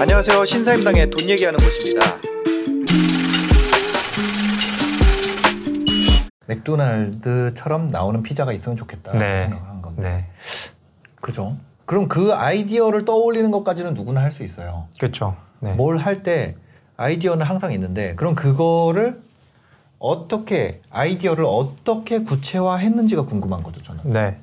안녕하세요. 신사임당의 돈 얘기하는 곳입니다. 맥도날드처럼 나오는 피자가 있으면 좋겠다 네. 생각을 한 건데. 네. 그죠? 그럼 그 아이디어를 떠올리는 것까지는 누구나 할 수 있어요. 그렇죠. 네. 뭘할 때 아이디어는 항상 있는데 그럼 그거를 어떻게 아이디어를 어떻게 구체화했는지가 궁금한 거죠 저는. 네.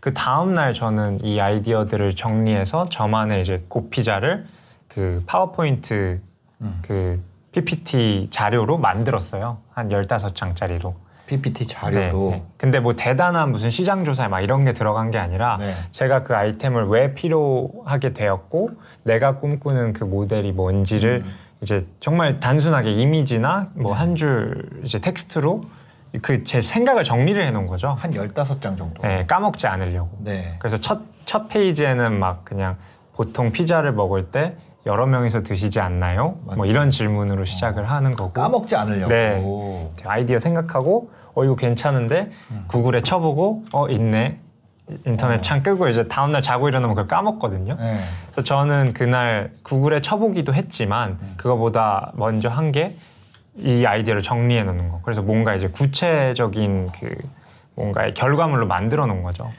그 다음 날 저는 이 아이디어들을 정리해서 저만의 이제 고피자를 그 파워포인트 음. 그 PPT 자료로 만들었어요. 한 15장짜리로. PPT 자료로. 네, 네. 근데 뭐 대단한 무슨 시장 조사 막 이런 게 들어간 게 아니라 네. 제가 그 아이템을 왜 필요하게 되었고 내가 꿈꾸는 그 모델이 뭔지를 음. 이제 정말 단순하게 이미지나 뭐 네. 한줄 이제 텍스트로 그 제 생각을 정리를 해 놓은 거죠. 한 15장 정도. 네, 까먹지 않으려고. 네. 그래서 첫, 첫 페이지에는 막 그냥 보통 피자를 먹을 때 여러 명이서 드시지 않나요? 뭐 맞죠. 이런 질문으로 시작을 하는 거고. 까먹지 않으려고. 네. 아이디어 생각하고 어 이거 괜찮은데 구글에 쳐보고 어 있네 인터넷 음. 어. 창 끄고 이제 다음날 자고 일어나면 그걸 까먹거든요. 네. 그래서 저는 그날 구글에 쳐보기도 했지만 음. 그거보다 먼저 한 게 이 아이디어를 정리해 놓는 거. 그래서 뭔가 이제 구체적인 그 뭔가의 결과물로 만들어 놓은 거죠.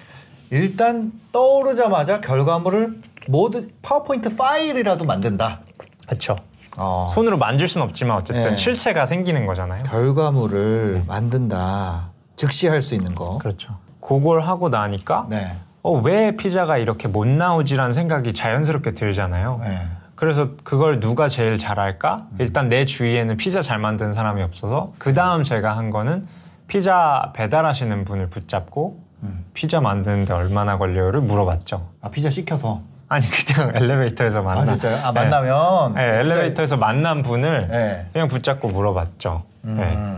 일단 떠오르자마자 결과물을 모두 파워포인트 파일이라도 만든다. 그렇죠. 어, 손으로 만질 수는 없지만 어쨌든 네. 실체가 생기는 거잖아요. 결과물을 만든다. 즉시 할 수 있는 거. 그렇죠. 그걸 하고 나니까 네. 어, 왜 피자가 이렇게 못 나오지라는 생각이 자연스럽게 들잖아요. 네. 그래서 그걸 누가 제일 잘할까? 일단 내 주위에는 피자 잘 만드는 사람이 없어서 그 다음 제가 한 거는 피자 배달하시는 분을 붙잡고 음. 피자 만드는데 얼마나 걸려요를 물어봤죠. 아 피자 시켜서. 아니 그냥 엘리베이터에서 만나. 아 진짜요? 아 네. 만나면. 네, 엘리베이터에서 만난 분을 네. 그냥 붙잡고 물어봤죠. 음. 네.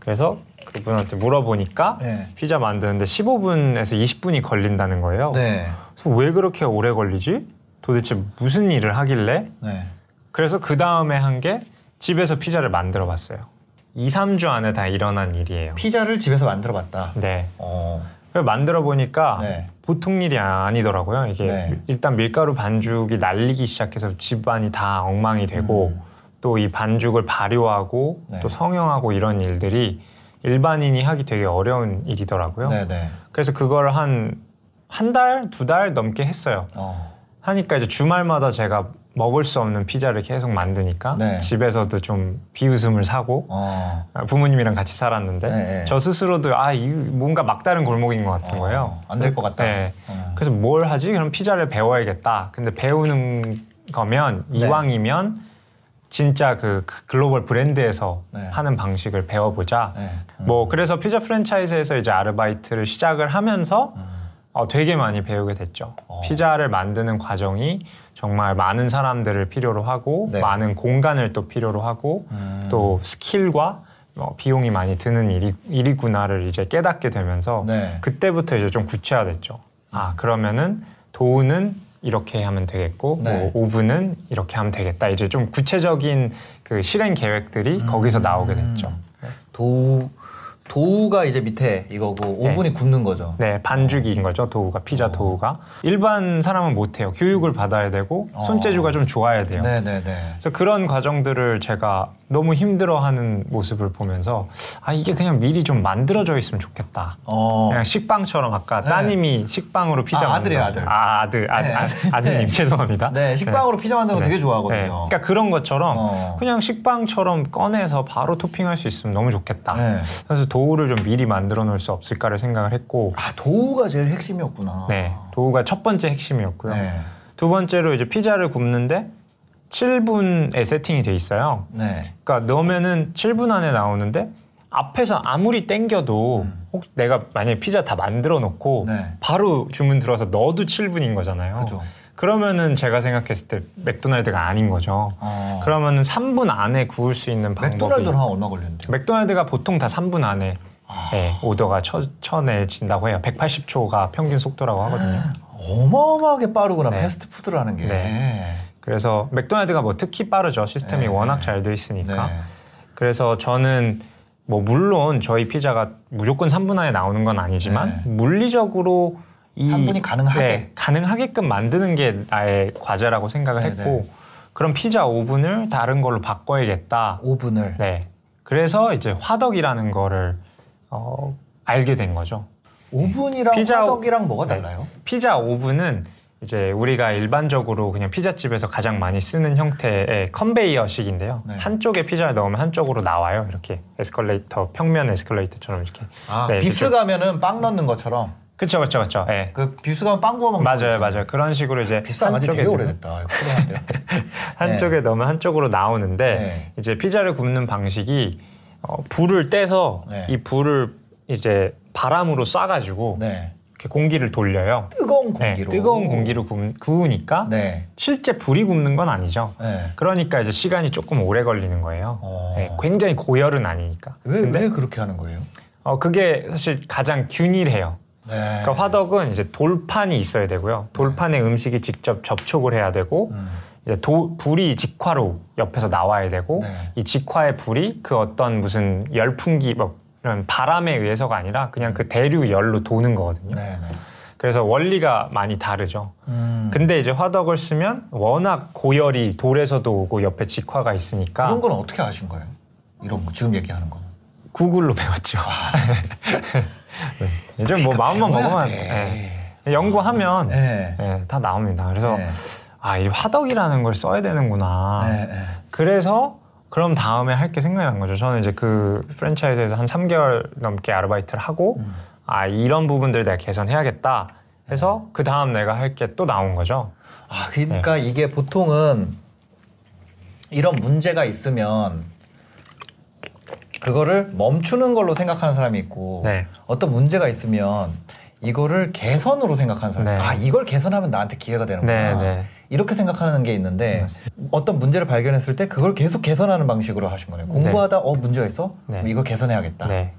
그래서 그분한테 물어보니까 네. 피자 만드는데 15분에서 20분이 걸린다는 거예요. 네. 그래서 왜 그렇게 오래 걸리지? 도대체 무슨 일을 하길래? 네. 그래서 그 다음에 한 게 집에서 피자를 만들어 봤어요. 2, 3주 안에 다 일어난 일이에요. 피자를 집에서 만들어 봤다. 네. 어. 만들어 보니까 네. 보통 일이 아니더라고요. 이게 네. 일단 밀가루 반죽이 날리기 시작해서 집안이 다 엉망이 되고 음. 또이 반죽을 발효하고 네. 또 성형하고 이런 일들이 일반인이 하기 되게 어려운 일이더라고요. 네네. 그래서 그걸 한 한 달, 두 달 넘게 했어요. 어. 하니까 이제 주말마다 제가 먹을 수 없는 피자를 계속 만드니까 네. 집에서도 좀 비웃음을 사고 어. 아, 부모님이랑 같이 살았는데 네, 네. 저 스스로도 아, 이 뭔가 막다른 골목인 것 같은 거예요. 안 될 것 같다. 네. 어. 그래서 뭘 하지? 그럼 피자를 배워야겠다. 근데 배우는 거면 네. 이왕이면 진짜 그 글로벌 브랜드에서 네. 하는 방식을 배워보자. 네. 뭐 그래서 피자 프랜차이즈에서 이제 아르바이트를 시작을 하면서 어, 되게 많이 배우게 됐죠. 음. 어. 피자를 만드는 과정이 정말 많은 사람들을 필요로 하고 네. 많은 공간을 또 필요로 하고 음. 또 스킬과 어, 비용이 많이 드는 일이, 일이구나를 이제 깨닫게 되면서 네. 그때부터 이제 좀 구체화됐죠. 아 그러면은 도우는 이렇게 하면 되겠고 네. 뭐 오븐은 이렇게 하면 되겠다. 이제 좀 구체적인 그 실행 계획들이 음. 거기서 나오게 됐죠. 도우 도우가 이제 밑에 이거고 네. 오븐이 굽는 거죠. 네, 반죽인 거죠, 도우가. 피자 어. 도우가. 일반 사람은 못 해요. 교육을 받아야 되고, 어. 손재주가 좀 좋아야 돼요. 네 네 네. 그래서 그런 과정들을 제가 너무 힘들어하는 모습을 보면서, 아, 이게 그냥 미리 좀 만들어져 있으면 좋겠다. 어. 그냥 식빵처럼 아까 네. 따님이 식빵으로 피자 아, 아들이에요, 만든 거. 아들. 아, 아들. 아, 네. 아, 드님 네. 죄송합니다. 네, 식빵으로 피자 만드는 거 네. 되게 좋아하거든요. 네. 그러니까 그런 것처럼 어. 그냥 식빵처럼 꺼내서 바로 토핑할 수 있으면 너무 좋겠다. 네. 그래서 도우를 좀 미리 만들어 놓을 수 없을까를 생각을 했고, 아 도우가 제일 핵심이었구나. 네, 도우가 첫 번째 핵심이었고요. 네. 두 번째로 이제 피자를 굽는데 7분에 세팅이 돼 있어요. 네. 그러니까 넣으면은 7분 안에 나오는데 앞에서 아무리 땡겨도 음. 혹 내가 만약에 피자 다 만들어 놓고 네. 바로 주문 들어서 넣어도 7분인 거잖아요. 그죠. 그러면은 제가 생각했을 때 맥도날드가 아닌 거죠. 어. 그러면은 3분 안에 구울 수 있는 방법이 맥도날드는 한 얼마 걸렸는데요? 맥도날드가 보통 다 3분 안에 아. 예, 오더가 쳐, 쳐내진다고 해요. 180초가 평균 속도라고 하거든요. 어마어마하게 빠르구나 네. 패스트푸드라는 게. 네. 그래서 맥도날드가 뭐 특히 빠르죠. 시스템이 네. 워낙 잘 돼 있으니까. 네. 그래서 저는 뭐 물론 저희 피자가 무조건 3분 안에 나오는 건 아니지만 네. 물리적으로 이 3분이 가능하게. 네, 가능하게끔 만드는 게 나의 과제라고 생각을 네, 했고 그럼 피자 오븐을 다른 걸로 바꿔야겠다. 오븐을. 네. 그래서 이제 화덕이라는 거를 어, 알게 된 거죠. 오븐이랑 피자- 화덕이랑 뭐가 네. 달라요? 피자 오븐은 이제 우리가 일반적으로 그냥 피자집에서 가장 많이 쓰는 형태의 컨베이어식인데요. 네. 한쪽에 피자를 넣으면 한쪽으로 나와요. 이렇게 에스컬레이터 평면 에스컬레이터처럼 이렇게. 아, 네, 빕스 가면은 빵 넣는 것처럼. 그쵸 그쵸 그쵸. 예. 그 빕스 가면 빵 구워 먹는 맞아요. 맞아요. 그런 식으로 이제 빕스 안 한지 되게 오래됐다. 한쪽에 넣으면 한쪽으로 나오는데 네. 이제 피자를 굽는 방식이 어, 불을 떼서 네. 이 불을 이제 바람으로 쏴가지고 네. 이렇게 공기를 돌려요. 뜨거운 네, 공기로. 뜨거운 공기로 구, 구우니까 네. 실제 불이 굽는 건 아니죠. 네. 그러니까 이제 시간이 조금 오래 걸리는 거예요. 어. 네, 굉장히 고열은 아니니까. 왜, 근데 왜 그렇게 하는 거예요? 어, 그게 사실 가장 균일해요. 네. 그러니까 화덕은 이제 돌판이 있어야 되고요. 돌판에 음식이 직접 접촉을 해야 되고 음. 이제 도, 불이 직화로 옆에서 나와야 되고 네. 이 직화의 불이 그 어떤 무슨 열풍기 뭐 이런 바람에 의해서가 아니라 그냥 그 대류 열로 도는 거거든요. 네. 네. 그래서 원리가 많이 다르죠. 음. 근데 이제 화덕을 쓰면 워낙 고열이 돌에서도 오고 옆에 직화가 있으니까 그런 건 어떻게 아신 거예요? 이런 거 지금 얘기하는 거. 구글로 배웠죠. 네. 요즘 뭐 마음만 먹으면 돼. 네. 연구하면 네. 네, 다 나옵니다. 그래서 네. 아, 이 화덕이라는 걸 써야 되는구나. 그래서 그럼 다음에 할 게 생각이 난 거죠. 저는 이제 그 프랜차이즈에서 한 3개월 넘게 아르바이트를 하고 음. 아, 이런 부분들 내가 개선해야겠다. 해서 그 다음 내가 할 게 또 나온 거죠. 아, 그러니까 이게 보통은 이런 문제가 있으면 그거를 멈추는 걸로 생각하는 사람이 있고 네. 어떤 문제가 있으면 이거를 개선으로 생각하는 사람이 네. 아 이걸 개선하면 나한테 기회가 되는구나 네, 네. 이렇게 생각하는 게 있는데 어떤 문제를 발견했을 때 그걸 계속 개선하는 방식으로 하신 거네요 공부하다 어 문제가 있어 네. 이걸 개선해야겠다 네.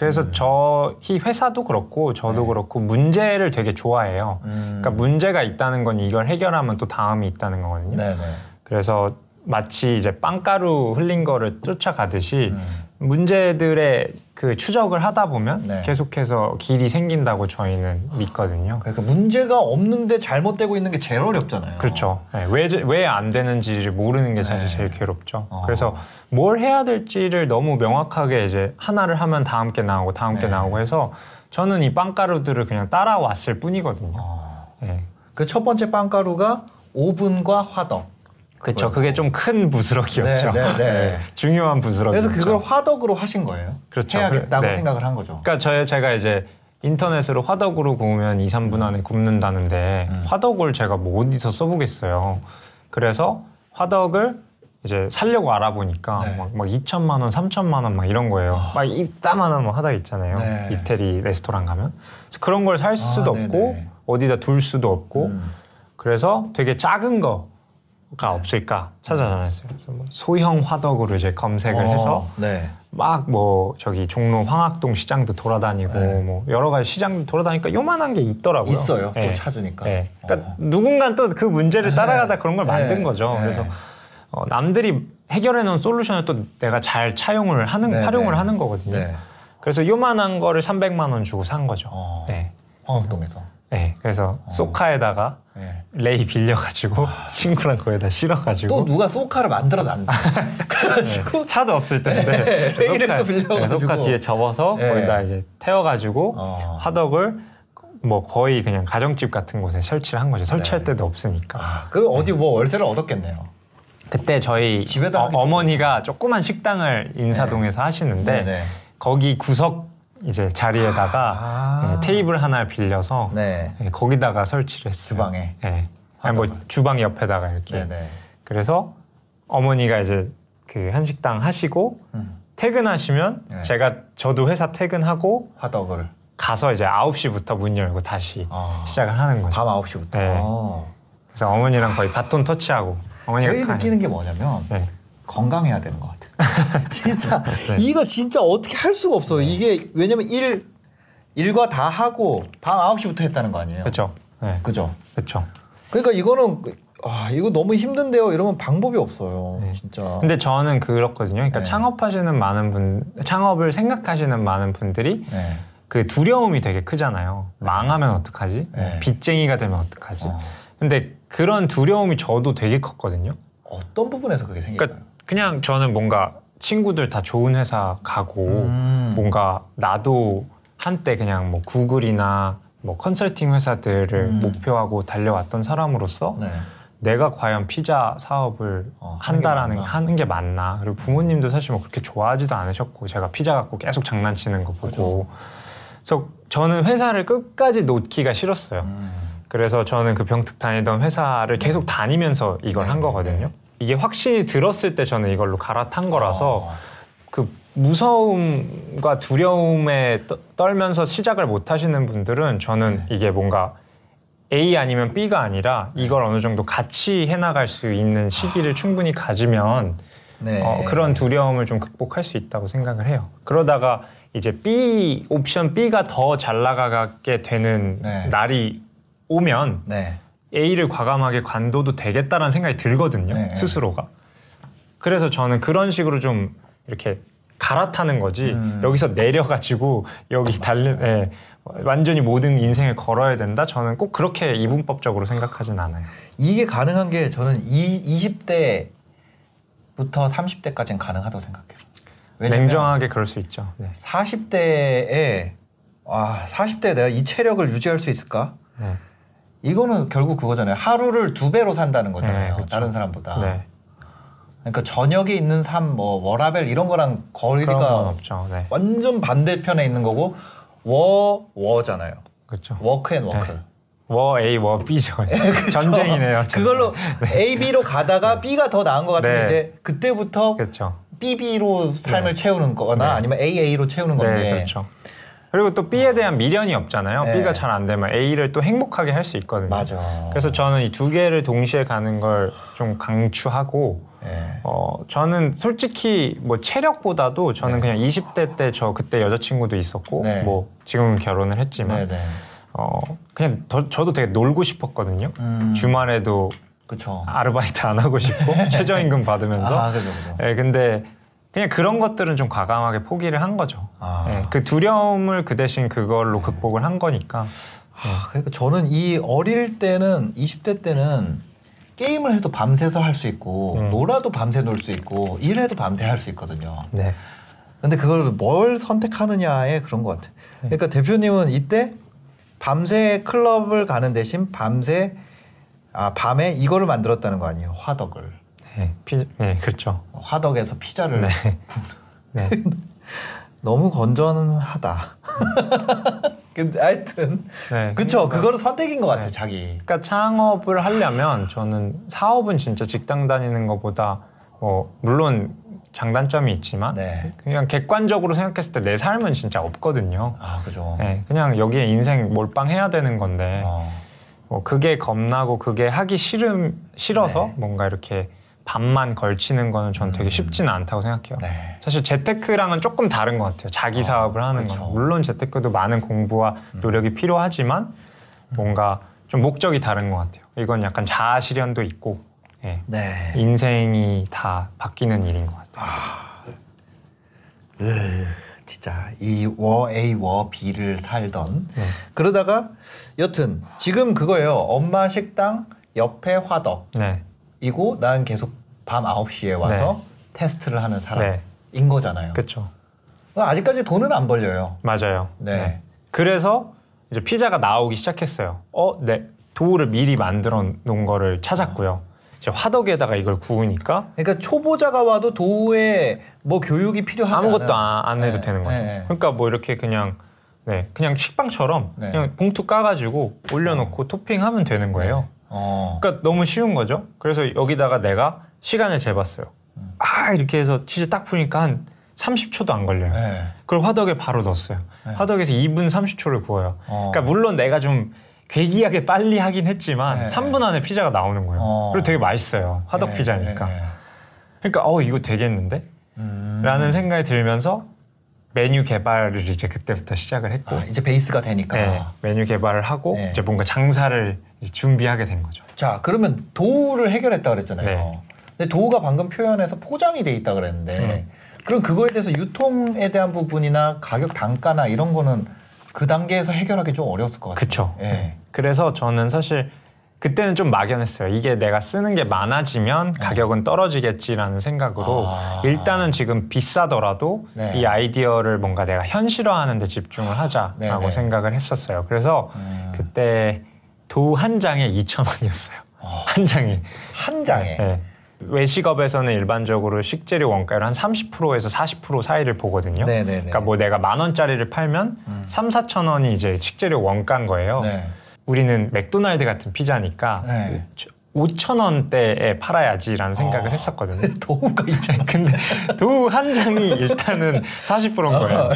그래서 저희 회사도 그렇고 저도 네. 그렇고 문제를 되게 좋아해요. 음. 그러니까 문제가 있다는 건 이걸 해결하면 또 다음이 있다는 거거든요. 네네 그래서 마치 이제 빵가루 흘린 거를 쫓아가듯이 음. 문제들의 그 추적을 하다 보면 네. 계속해서 길이 생긴다고 저희는 믿거든요. 그러니까 문제가 없는데 잘못되고 있는 게 제일 어렵잖아요 그렇죠. 왜안 되는지를 모르는 게 사실 네. 제일 괴롭죠. 어. 그래서 뭘 해야 될지를 너무 명확하게 이제 하나를 하면 다음 게 나오고 다음 게 네. 나오고 해서 저는 이 빵가루들을 그냥 따라왔을 뿐이거든요. 어. 네. 그첫 번째 빵가루가 오븐과 화덕 그렇죠. 그게 좀 큰 부스럭이었죠. 네, 네, 네. 중요한 부스럭이었죠. 그래서 그걸 화덕으로 하신 거예요. 그렇죠. 해야겠다고 네. 생각을 한 거죠. 그러니까 저 제가 이제 인터넷으로 화덕으로 구우면 2, 3분 안에 굽는다는데 음. 화덕을 제가 뭐 어디서 써보겠어요. 그래서 화덕을 이제 살려고 알아보니까 네. 막, 막 2천만 원, 3천만 원 막 이런 거예요. 막 이따만한 뭐 화덕 있잖아요. 네. 이태리 레스토랑 가면 그런 걸 살 수도 아, 없고 네네. 어디다 둘 수도 없고 음. 그래서 되게 작은 거 가 없을까 찾아다녔어요. 그래서 뭐 소형 화덕으로 이제 검색을 어, 해서 네. 막뭐 저기 종로 황학동 시장도 돌아다니고 네. 뭐 여러 가지 시장도 돌아다니까 요만한 게 있더라고요. 있어요. 네. 또 찾으니까. 네. 그러니까 어. 누군가 또 그 문제를 따라가다 그런 걸 네. 만든 거죠. 네. 그래서 어, 남들이 해결해 놓은 솔루션을 또 내가 잘 차용을 하는 네, 활용을 네. 하는 거거든요. 네. 그래서 요만한 거를 300만 원 주고 산 거죠. 어. 네. 황학동에서. 네. 그래서 소카에다가 네. 레이 빌려가지고 친구랑 거기다 실어가지고 또 누가 소카를 만들어 놨는데. 그래가지고 차도 없을 텐데 네, 레이를 소카- 또 빌려가지고. 네, 소카 뒤에 접어서 네. 거기다 이제 태워가지고 어. 화덕을 뭐 거의 그냥 가정집 같은 곳에 설치를 한 거죠. 설치할 네. 데도 없으니까. 아, 그 어디 뭐 월세를 얻었겠네요. 그때 저희 집에다 어, 좀 어머니가 조그만 식당을 인사동에서 하시는데 네, 네. 거기 구석 이제 자리에다가 아. 네, 테이블 하나 빌려서 네. 네, 거기다가 설치를 했어요. 주방에. 네. 아니 뭐. 주방 옆에다가 이렇게. 네, 네. 그래서 어머니가 이제 그 한식당 하시고 음. 퇴근하시면 네. 제가 저도 회사 퇴근하고 화덕을 가서 이제 9시부터 문 열고 다시 아. 시작을 하는 거죠. 밤 9시부터. 네. 어. 그래서 어머니랑 거의 바톤 터치하고 어머니가 저희 가- 느끼는 게 뭐냐면 네. 건강해야 되는 것 같아요. 진짜 네. 이거 진짜 어떻게 할 수가 없어요. 이게 왜냐면 일 일과 다 하고 밤 9시부터 했다는 거 아니에요. 그렇죠. 네. 그죠? 그렇죠. 그러니까 이거는 아 이거 너무 힘든데요. 이러면 방법이 없어요. 네. 진짜. 근데 저는 그렇거든요. 그러니까 네. 창업하시는 많은 분, 창업을 생각하시는 많은 분들이 네. 그 두려움이 되게 크잖아요. 망하면 어떡하지? 뭐 네. 빚쟁이가 되면 어떡하지? 어. 근데 그런 두려움이 저도 되게 컸거든요. 어떤 부분에서 그게 생길까요? 그러니까 그냥 저는 뭔가 친구들 다 좋은 회사 가고 음. 뭔가 나도 한때 그냥 뭐 구글이나 뭐 컨설팅 회사들을 음. 목표하고 달려왔던 사람으로서 네. 내가 과연 피자 사업을 어, 게 한다라는 맞나? 하는 게 맞나 그리고 부모님도 사실 뭐 그렇게 좋아하지도 않으셨고 제가 피자 갖고 계속 장난치는 거 보고 그래서 저는 회사를 끝까지 놓기가 싫었어요. 음. 그래서 저는 그 병특 다니던 회사를 계속 다니면서 이걸 한 네, 거거든요. 이게 확신이 들었을 때 저는 이걸로 갈아탄 거라서 어. 그 무서움과 두려움에 떠- 떨면서 시작을 못 하시는 분들은 저는 네. 이게 뭔가 A 아니면 B가 아니라 이걸 어느 정도 같이 해나갈 수 있는 시기를 충분히 가지면 네. 어, 그런 두려움을 좀 극복할 수 있다고 생각을 해요. 그러다가 이제 B 옵션 B가 더 잘 나가게 되는 네. 날이 오면 네. A를 과감하게 관둬도 되겠다라는 생각이 들거든요. 네. 스스로가. 그래서 저는 그런 식으로 좀 이렇게 갈아타는 거지 음. 여기서 내려가지고 여기 달리 예, 완전히 모든 인생을 걸어야 된다. 저는 꼭 그렇게 이분법적으로 생각하진 않아요. 이게 가능한 게 저는 이 20대부터 30대까지는 가능하다고 생각해요. 왜냐면 냉정하게 그럴 수 있죠. 네. 40대에 아 40대에 내가 이 체력을 유지할 수 있을까? 네. 이거는 결국 그거잖아요. 하루를 두 배로 산다는 거잖아요. 네, 그렇죠. 다른 사람보다. 네. 그러니까 저녁에 있는 삶, 뭐 워라밸 이런 거랑 거리가. 네. 완전 반대편에 있는 거고 워 워잖아요. 그렇죠. work and work. 네. 워 A 워 B죠. 전쟁이네요. 전쟁. 그걸로 A, B로 가다가 B가 더 나은 것 같으면 네. 이제 그때부터 그렇죠. B, B로 삶을 채우는 거나 네. 아니면 A, A로 채우는 건데. 네, 그렇죠. 그리고 또 B에 대한 미련이 없잖아요. 네. B가 잘 안 되면 A를 또 행복하게 할 수 있거든요. 맞아. 그래서 저는 이 두 개를 동시에 가는 걸 좀 강추하고 네. 어 저는 솔직히 뭐 체력보다도 저는 네. 그냥 20대 때 저 그때 여자친구도 있었고 네. 뭐 지금은 결혼을 했지만 네, 네. 어 그냥 더- 저도 되게 놀고 싶었거든요. 음. 주말에도 그렇죠. 아르바이트 안 하고 싶고 최저임금 받으면서 아, 그죠, 그죠. 예, 근데 그냥 그런 것들은 좀 과감하게 포기를 한 거죠. 아. 예, 그 두려움을 그 대신 그걸로 극복을 한 거니까. 아, 그러니까 저는 이 어릴 때는 20대 때는 게임을 해도 밤새서 할 수 있고 음. 놀아도 밤새 놀 수 있고 일해도 밤새 할 수 있거든요. 네. 근데 그걸 뭘 선택하느냐에 그런 것 같아요. 그러니까 대표님은 이때 밤새 클럽을 가는 대신 밤새 아 밤에 이거를 만들었다는 거 아니에요? 화덕을 네, 피, 네, 그렇죠. 화덕에서 피자를 네. 네. 너무 건전하다. 근데 하여튼 네. 그쵸 그거는 선택인 것 같아 네. 자기. 그러니까 창업을 하려면 저는 사업은 진짜 직장 다니는 것보다 뭐 물론 장단점이 있지만 네. 그냥 객관적으로 생각했을 때 내 삶은 진짜 없거든요. 아 그죠. 네, 그냥 여기에 인생 몰빵해야 되는 건데 어. 뭐 그게 겁나고 그게 하기 싫음 싫어서 네. 뭔가 이렇게 밤만 걸치는 거는 저는 되게 음. 쉽지는 않다고 생각해요. 네. 사실 재테크랑은 조금 다른 것 같아요. 자기 어, 사업을 하는 그쵸. 건 물론 재테크도 많은 공부와 노력이 필요하지만 뭔가 좀 목적이 다른 것 같아요. 이건 약간 자아 실현도 있고 예, 네. 인생이 다 바뀌는 일인 것 같아요. 으, 진짜 이 워 A 워 B를 살던 네. 그러다가 여튼 지금 그거예요. 엄마 식당 옆에 화덕이고 네, 난 계속 밤 9시에 와서 테스트를 하는 사람인 네, 거잖아요. 그렇죠. 아직까지 돈은 안 벌려요. 맞아요. 네. 그래서 이제 피자가 나오기 시작했어요. 어, 네. 도우를 미리 만들어 놓은 거를 찾았고요. 이제 화덕에다가 이걸 구우니까 그러니까 초보자가 와도 도우에 뭐 교육이 필요하지 아무것도. 안, 안 해도 네, 되는 거죠. 네, 네. 그러니까 뭐 이렇게 그냥 네, 그냥 식빵처럼 네. 그냥 봉투 까가지고 올려놓고 토핑하면 되는 거예요. 어. 그러니까 너무 쉬운 거죠. 그래서 여기다가 내가 시간을 재봤어요. 음. 아 이렇게 해서 치즈 딱 푸니까 한 30초도 안 걸려요. 네. 그걸 화덕에 바로 넣었어요. 네. 화덕에서 2분 30초를 구워요. 어. 그러니까 물론 내가 좀 괴기하게 빨리 하긴 했지만 네. 3분 안에 피자가 나오는 거예요. 어. 그리고 되게 맛있어요. 화덕 네, 피자니까. 네, 네. 그러니까 어 이거 되겠는데? 음. 라는 생각이 들면서 메뉴 개발을 이제 그때부터 시작을 했고 아, 이제 베이스가 되니까. 네, 메뉴 개발을 하고 네. 이제 뭔가 장사를 이제 준비하게 된 거죠. 자, 그러면 도우를 해결했다 그랬잖아요. 네. 근데 도우가 방금 표현해서 포장이 돼 있다 그랬는데 네. 그럼 그거에 대해서 유통에 대한 부분이나 가격 단가나 이런 거는 그 단계에서 해결하기 좀 어려웠을 것 같아요. 그쵸. 예. 네. 그래서 저는 사실 그때는 좀 막연했어요. 이게 내가 쓰는 게 많아지면 가격은 떨어지겠지라는 생각으로 네. 아. 일단은 지금 비싸더라도 네. 이 아이디어를 뭔가 내가 현실화하는 데 집중을 하자라고 네, 네. 생각을 했었어요. 그래서 음. 그때 도 한 장에 2,000원이었어요. 한 장에. 한 장에. 네. 외식업에서는 일반적으로 식재료 원가를 한 30%에서 40% 사이를 보거든요. 네네네. 그러니까 뭐 내가 만 원짜리를 팔면 음. 3, 4천 원이 이제 식재료 원가인 거예요. 네. 우리는 맥도날드 같은 피자니까 네. 5천 원대에 팔아야지라는 생각을 아. 했었거든요. 도우가 있잖아. 근데 도우 한 장이 일단은 40%인 거예요.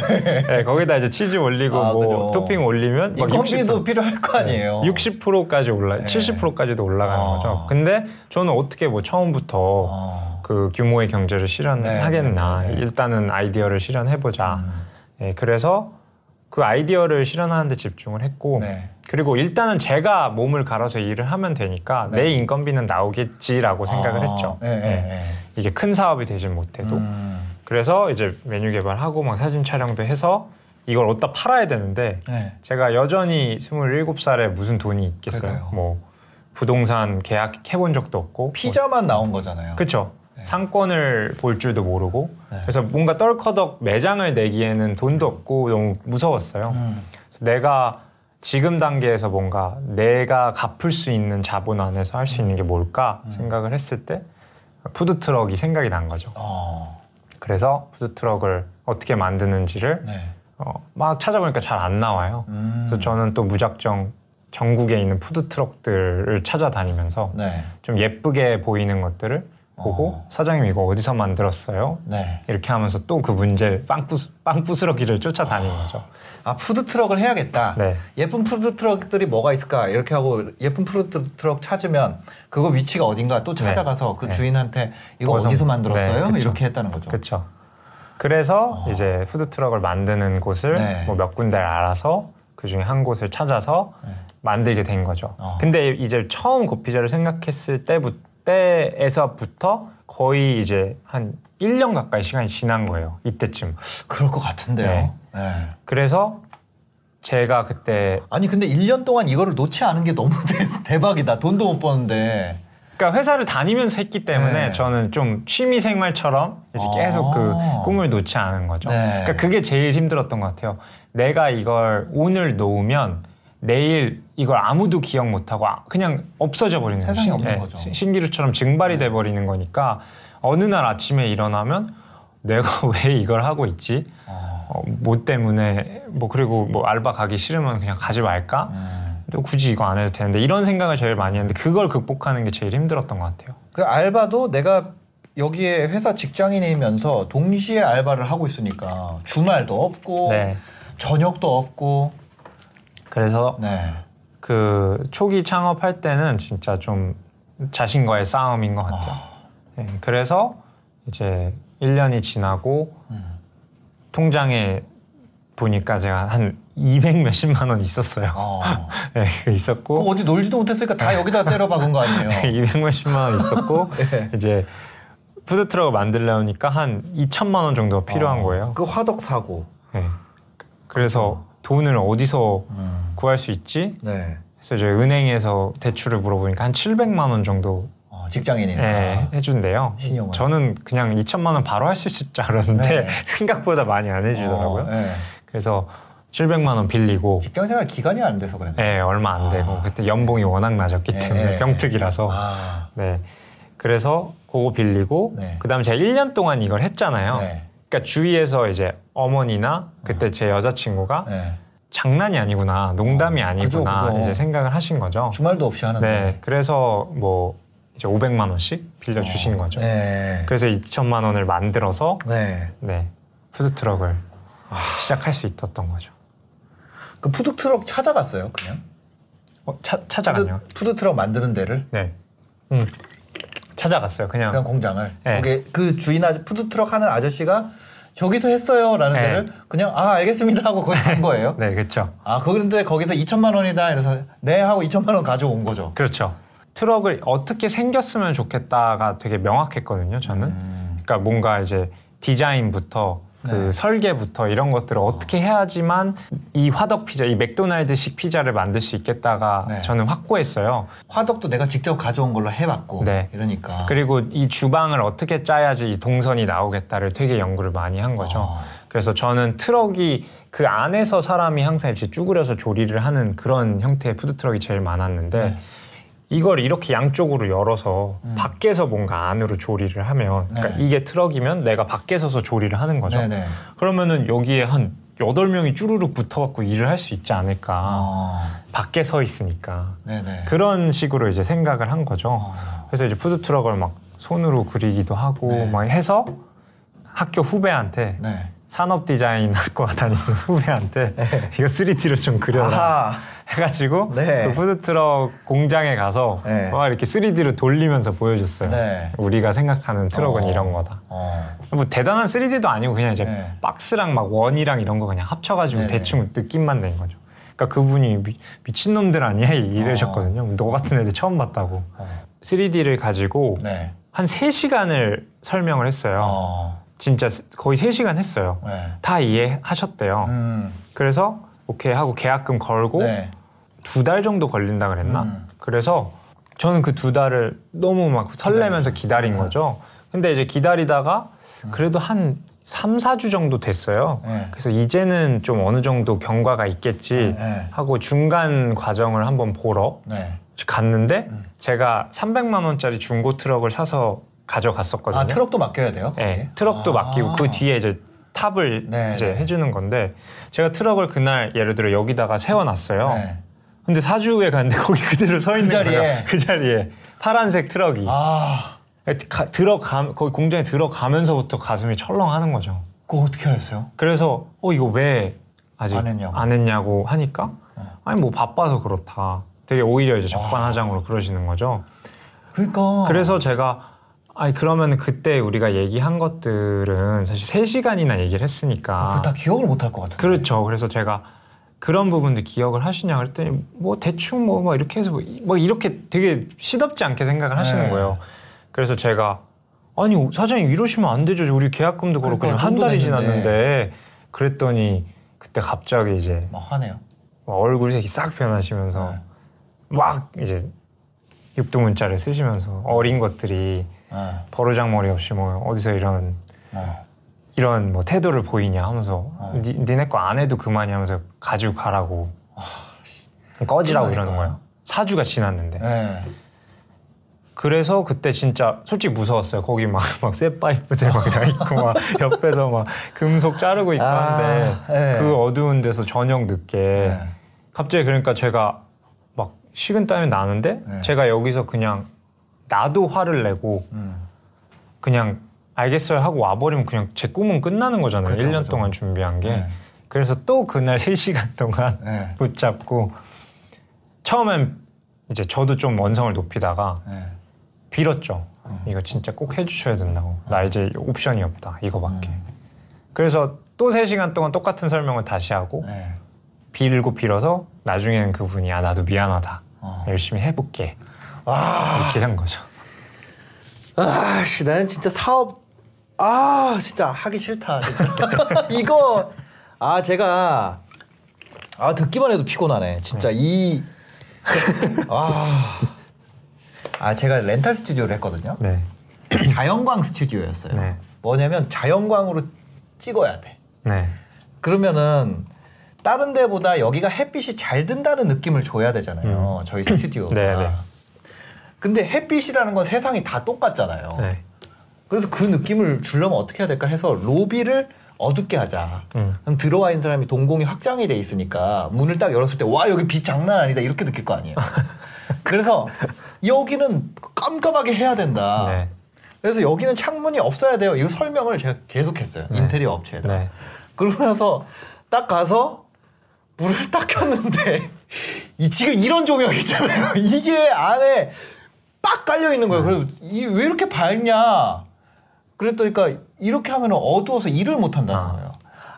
네, 거기다 이제 치즈 올리고 아, 뭐 그죠. 토핑 올리면 막 인건비도 60%. 필요할 거 아니에요. 60%까지 올라, 네. 70%까지도 올라가는 아. 거죠. 근데 저는 어떻게 뭐 처음부터 어. 그 규모의 경제를 네, 실현하겠나. 네, 네, 네. 일단은 아이디어를 실현해보자. 음. 예, 그래서 그 아이디어를 실현하는 데 집중을 했고, 네. 그리고 일단은 제가 몸을 갈아서 일을 하면 되니까 네. 내 인건비는 나오겠지라고 생각을 아, 했죠. 네, 네, 예. 네. 이게 큰 사업이 되진 못해도. 음. 그래서 이제 메뉴 개발하고 막 사진 촬영도 해서 이걸 어디다 팔아야 되는데 네. 제가 여전히 27살에 무슨 돈이 있겠어요. 그러니까요. 뭐 부동산 계약해 본 적도 없고 피자만 나온 거잖아요. 네. 상권을 볼 줄도 모르고 네. 그래서 뭔가 떨커덕 매장을 내기에는 돈도 없고 너무 무서웠어요. 음. 그래서 내가 지금 단계에서 뭔가 내가 갚을 수 있는 자본 안에서 할 수 있는 게 뭘까 음. 생각을 했을 때 푸드트럭이 생각이 난 거죠. 어. 그래서 푸드트럭을 어떻게 만드는지를 네. 어, 막 찾아보니까 잘 안 나와요. 음. 그래서 저는 또 무작정 전국에 있는 푸드트럭들을 찾아다니면서 네. 좀 예쁘게 보이는 것들을 보고 어. 사장님 이거 어디서 만들었어요? 네. 이렇게 하면서 또 그 문제 빵부스, 빵부스러기를 쫓아다니는 거죠. 아 푸드 트럭을 해야겠다. 네. 예쁜 푸드 트럭들이 뭐가 있을까 이렇게 하고 예쁜 푸드 트럭 찾으면 그거 위치가 어딘가 또 찾아가서 그 네. 주인한테 이거 어디서- 어디서 만들었어요? 네. 이렇게 했다는 거죠. 그렇죠. 그래서 이제 푸드 트럭을 만드는 곳을 어. 네. 뭐몇 군데를 알아서 그 중에 한 곳을 찾아서 네. 만들게 된 거죠. 어. 근데 이제 처음 고피자를 생각했을 때부, 때에서부터 거의 이제 한 1년 가까이 시간이 지난 거예요. 이때쯤. 그럴 것 같은데요. 네. 네. 그래서 제가 그때 아니 근데 1년 동안 이거를 놓지 않은 게 너무 대, 박이다 돈도 못 버는데. 그러니까 회사를 다니면서 했기 때문에 네. 저는 좀 취미 생활처럼 이제 계속 그 아. 꿈을 놓지 않은 거죠. 네. 그러니까 그게 제일 힘들었던 것 같아요. 내가 이걸 오늘 놓으면 내일 이걸 아무도 기억 못하고 아- 그냥 없어져 버리는 거죠. 세상에 없는 예, 거죠. 시- 신기루처럼 증발이 네. 돼 버리는 거니까 어느 날 아침에 일어나면 내가 왜 이걸 하고 있지? 어. 어, 뭐 때문에 뭐 그리고 뭐 알바 가기 싫으면 그냥 가지 말까? 음. 또 굳이 이거 안 해도 되는데 이런 생각을 제일 많이 했는데 그걸 극복하는 게 제일 힘들었던 것 같아요. 그 알바도 내가 여기에 회사 직장인이면서 동시에 알바를 하고 있으니까 주말도 없고 네. 저녁도 없고. 그래서 네. 그 초기 창업할 때는 진짜 좀 자신과의 싸움인 것 같아요. 아. 네, 그래서 이제 1년이 지나고 음. 통장에 보니까 제가 한 200 몇십만 원 있었어요. 어. 네, 그 있었고 어디 놀지도 못했으니까 다 여기다 때려 박은 거 아니에요? 200 몇십만 원 있었고 네. 이제 푸드트럭을 만들려니까 한 2천만 원 정도가 필요한 어. 거예요. 그 화덕 사고. 네. 그래서 돈을 어디서 음. 구할 수 있지? 네. 그래서 저희 은행에서 대출을 물어보니까 한 700만 원 정도 어, 직장인이니까. 예, 해준대요. 신용을. 저는 그냥 2천만 원 바로 할 수 있을 줄 알았는데 네. 생각보다 많이 안 해주더라고요. 어, 네. 그래서 700만 원 빌리고 직장생활 기간이 안 돼서 그랬나? 예, 얼마 안 되고 아. 그때 연봉이 워낙 낮았기 네, 때문에 네. 병특이라서 아. 네. 그래서 그거 빌리고 네. 그다음에 제가 1년 동안 이걸 했잖아요. 네. 그러니까 주위에서 이제 어머니나 그때 제 여자친구가 네. 장난이 아니구나, 농담이 어, 아니구나 그죠, 그죠. 이제 생각을 하신 거죠. 주말도 없이 하는데. 네, 그래서 뭐 이제 500만 원씩 빌려 주신 어, 거죠. 네. 그래서 2천만 원을 만들어서 네. 네 푸드 트럭을 시작할 수 있었던 거죠. 그 푸드 트럭 찾아갔어요, 그냥? 어, 차, 찾아갔요. 푸드, 푸드 트럭 만드는 데를 네, 음, 찾아갔어요. 그냥, 그냥 공장을. 네. 거기 그 주인 아저 푸드 트럭 하는 아저씨가 저기서 했어요라는 네. 데를 그냥 아 알겠습니다 하고 거기 간 거예요. 네, 그렇죠. 아 그런데 거기서 2천만 원이다 이래서 네 하고 2천만 원 가져온 거죠. 그렇죠. 트럭을 어떻게 생겼으면 좋겠다가 되게 명확했거든요. 저는. 음. 그러니까 뭔가 이제 디자인부터 그 네. 설계부터 이런 것들을 어떻게 해야지만 이 화덕 피자, 이 맥도날드식 피자를 만들 수 있겠다가 네. 저는 확고했어요. 화덕도 내가 직접 가져온 걸로 해봤고 네. 이러니까 그리고 이 주방을 어떻게 짜야지 이 동선이 나오겠다를 되게 연구를 많이 한 거죠. 어. 그래서 저는 트럭이 그 안에서 사람이 항상 이렇게 쭈그려서 조리를 하는 그런 형태의 푸드 트럭이 제일 많았는데 네. 이걸 이렇게 양쪽으로 열어서 음. 밖에서 뭔가 안으로 조리를 하면 그러니까 네. 이게 트럭이면 내가 밖에 서서 조리를 하는 거죠. 네 네. 그러면은 여기에 한 여덟 명이 쭈루룩 붙어갖고 일을 할 수 있지 않을까. 어. 밖에 서 있으니까. 네네. 그런 식으로 이제 생각을 한 거죠. 어. 그래서 이제 푸드 트럭을 막 손으로 그리기도 하고 네. 막 해서 학교 후배한테 네. 산업 디자인 학과 다니는 후배한테 이거 3D로 좀 그려라 아하. 해가지고 네. 그 푸드트럭 공장에 가서 네. 막 이렇게 3D로 돌리면서 보여줬어요. 네. 우리가 생각하는 트럭은 어. 이런 거다. 어. 뭐 대단한 3D도 아니고 그냥 이제 네. 박스랑 막 원이랑 이런 거 그냥 합쳐가지고 네네. 대충 느낌만 낸 거죠. 그러니까 그분이 미, 미친놈들 아니야 이러셨거든요. 너 같은 애들 처음 봤다고. 어. 3D를 가지고 네. 한 3시간을 설명을 했어요. 어. 진짜 거의 3시간 했어요. 네. 다 이해하셨대요. 음. 그래서 오케이 하고 계약금 걸고 네. 두달 정도 걸린다 그랬나? 음. 그래서 저는 그 두 달을 너무 막 설레면서 기다린 음. 거죠. 근데 이제 기다리다가 그래도 한 3, 4주 정도 됐어요. 네. 그래서 이제는 좀 어느 정도 경과가 있겠지 네. 하고 중간 과정을 한번 보러 네. 갔는데 음. 제가 300만 원짜리 중고 트럭을 사서 가져갔었거든요. 아 트럭도 맡겨야 돼요? 네, 거기에? 트럭도 아. 맡기고 그 뒤에 이제 탑을 네, 이제 네. 해주는 건데 제가 트럭을 그날 예를 들어 여기다가 세워놨어요. 네. 근데 4주 후에 갔는데 거기 그대로 서 있는 자리에? 거예요. 그 자리에 파란색 트럭이 아 가- 들어가 거기 공장에 들어가면서부터 가슴이 철렁하는 거죠. 그거 어떻게 하셨어요? 그래서 어 이거 왜 아직 안 했냐고. 안 했냐고 하니까 어. 아니 뭐 바빠서 그렇다. 되게 오히려 이제 적반하장으로 그러시는 거죠. 그러니까 그래서 제가 아니 그러면 그때 우리가 얘기한 것들은 사실 3시간이나 얘기를 했으니까 그거 다 기억을 못 할 것 같은데. 그렇죠. 그래서 제가 그런 부분들 기억을 하시냐 그랬더니 뭐 대충 뭐, 뭐 이렇게 해서 뭐, 이- 뭐 이렇게 되게 시덥지 않게 생각을 하시는 네. 거예요. 그래서 제가 아니 사장님 이러시면 안 되죠. 우리 계약금도 그렇고 그러니까 한 달이 냈는데. 지났는데 그랬더니 그때 갑자기 이제 막 화내요. 막 얼굴색이 싹 변하시면서 네. 막 이제 육두문자를 쓰시면서 어린 것들이 네. 버르장머리 없이 뭐 어디서 이런 어. 이런 뭐 태도를 보이냐 하면서 어. 니, 니네 거 안 해도 그만이 하면서 가지고 가라고 꺼지라고 이러는. 거예요. 사주가 지났는데. 네. 그래서 그때 진짜 솔직히 무서웠어요. 거기 막, 막 쇠파이프들 막다 있고 막 옆에서 막 금속 자르고 있고 아, 한데 네. 그 어두운 데서 저녁 늦게 네. 갑자기 그러니까 제가 막 식은 땀이 나는데 네. 제가 여기서 그냥 나도 화를 내고 음. 그냥 알겠어요 하고 와버리면 그냥 제 꿈은 끝나는 거잖아요. 그렇죠, 1년 그렇죠. 동안 준비한 게. 네. 그래서 또 그날 3시간 동안 네. 붙잡고 처음엔 이제 저도 좀 원성을 높이다가 네. 빌었죠. 음. 이거 진짜 꼭 해주셔야 된다고. 나 이제 옵션이 없다. 이거밖에. 음. 그래서 또 3시간 동안 똑같은 설명을 다시 하고 네. 빌고 빌어서 나중에는 그분이 아 나도 미안하다. 어. 열심히 해볼게. 아, 이렇게 한 거죠. 아씨, 나는 진짜 사업, 아, 진짜 하기 싫다. 진짜. 이거, 아, 제가, 아, 듣기만 해도 피곤하네. 진짜 이, 아, 아, 제가 렌탈 스튜디오를 했거든요. 네. 자연광 스튜디오였어요. 네. 뭐냐면 자연광으로 찍어야 돼. 네. 그러면은 다른 데보다 여기가 햇빛이 잘 든다는 느낌을 줘야 되잖아요. 저희 스튜디오가. 음. 네, 네. 근데 햇빛이라는 건 세상이 다 똑같잖아요. 네. 그래서 그 느낌을 주려면 어떻게 해야 될까 해서 로비를 어둡게 하자. 음. 그럼 들어와 있는 사람이 동공이 확장이 돼 있으니까 문을 딱 열었을 때 와 여기 빛 장난 아니다 이렇게 느낄 거 아니에요. 그래서 여기는 깜깜하게 해야 된다. 네. 그래서 여기는 창문이 없어야 돼요. 이거 설명을 제가 계속했어요. 네. 인테리어 업체에다. 네. 그러고 나서 딱 가서 불을 딱 켰는데 이 지금 이런 조명 있잖아요. 이게 안에 빡 깔려 있는 거예요. 그래서 이 왜 이렇게 밝냐? 그랬더니까 이렇게 하면 어두워서 일을 못 한다는 아. 거예요.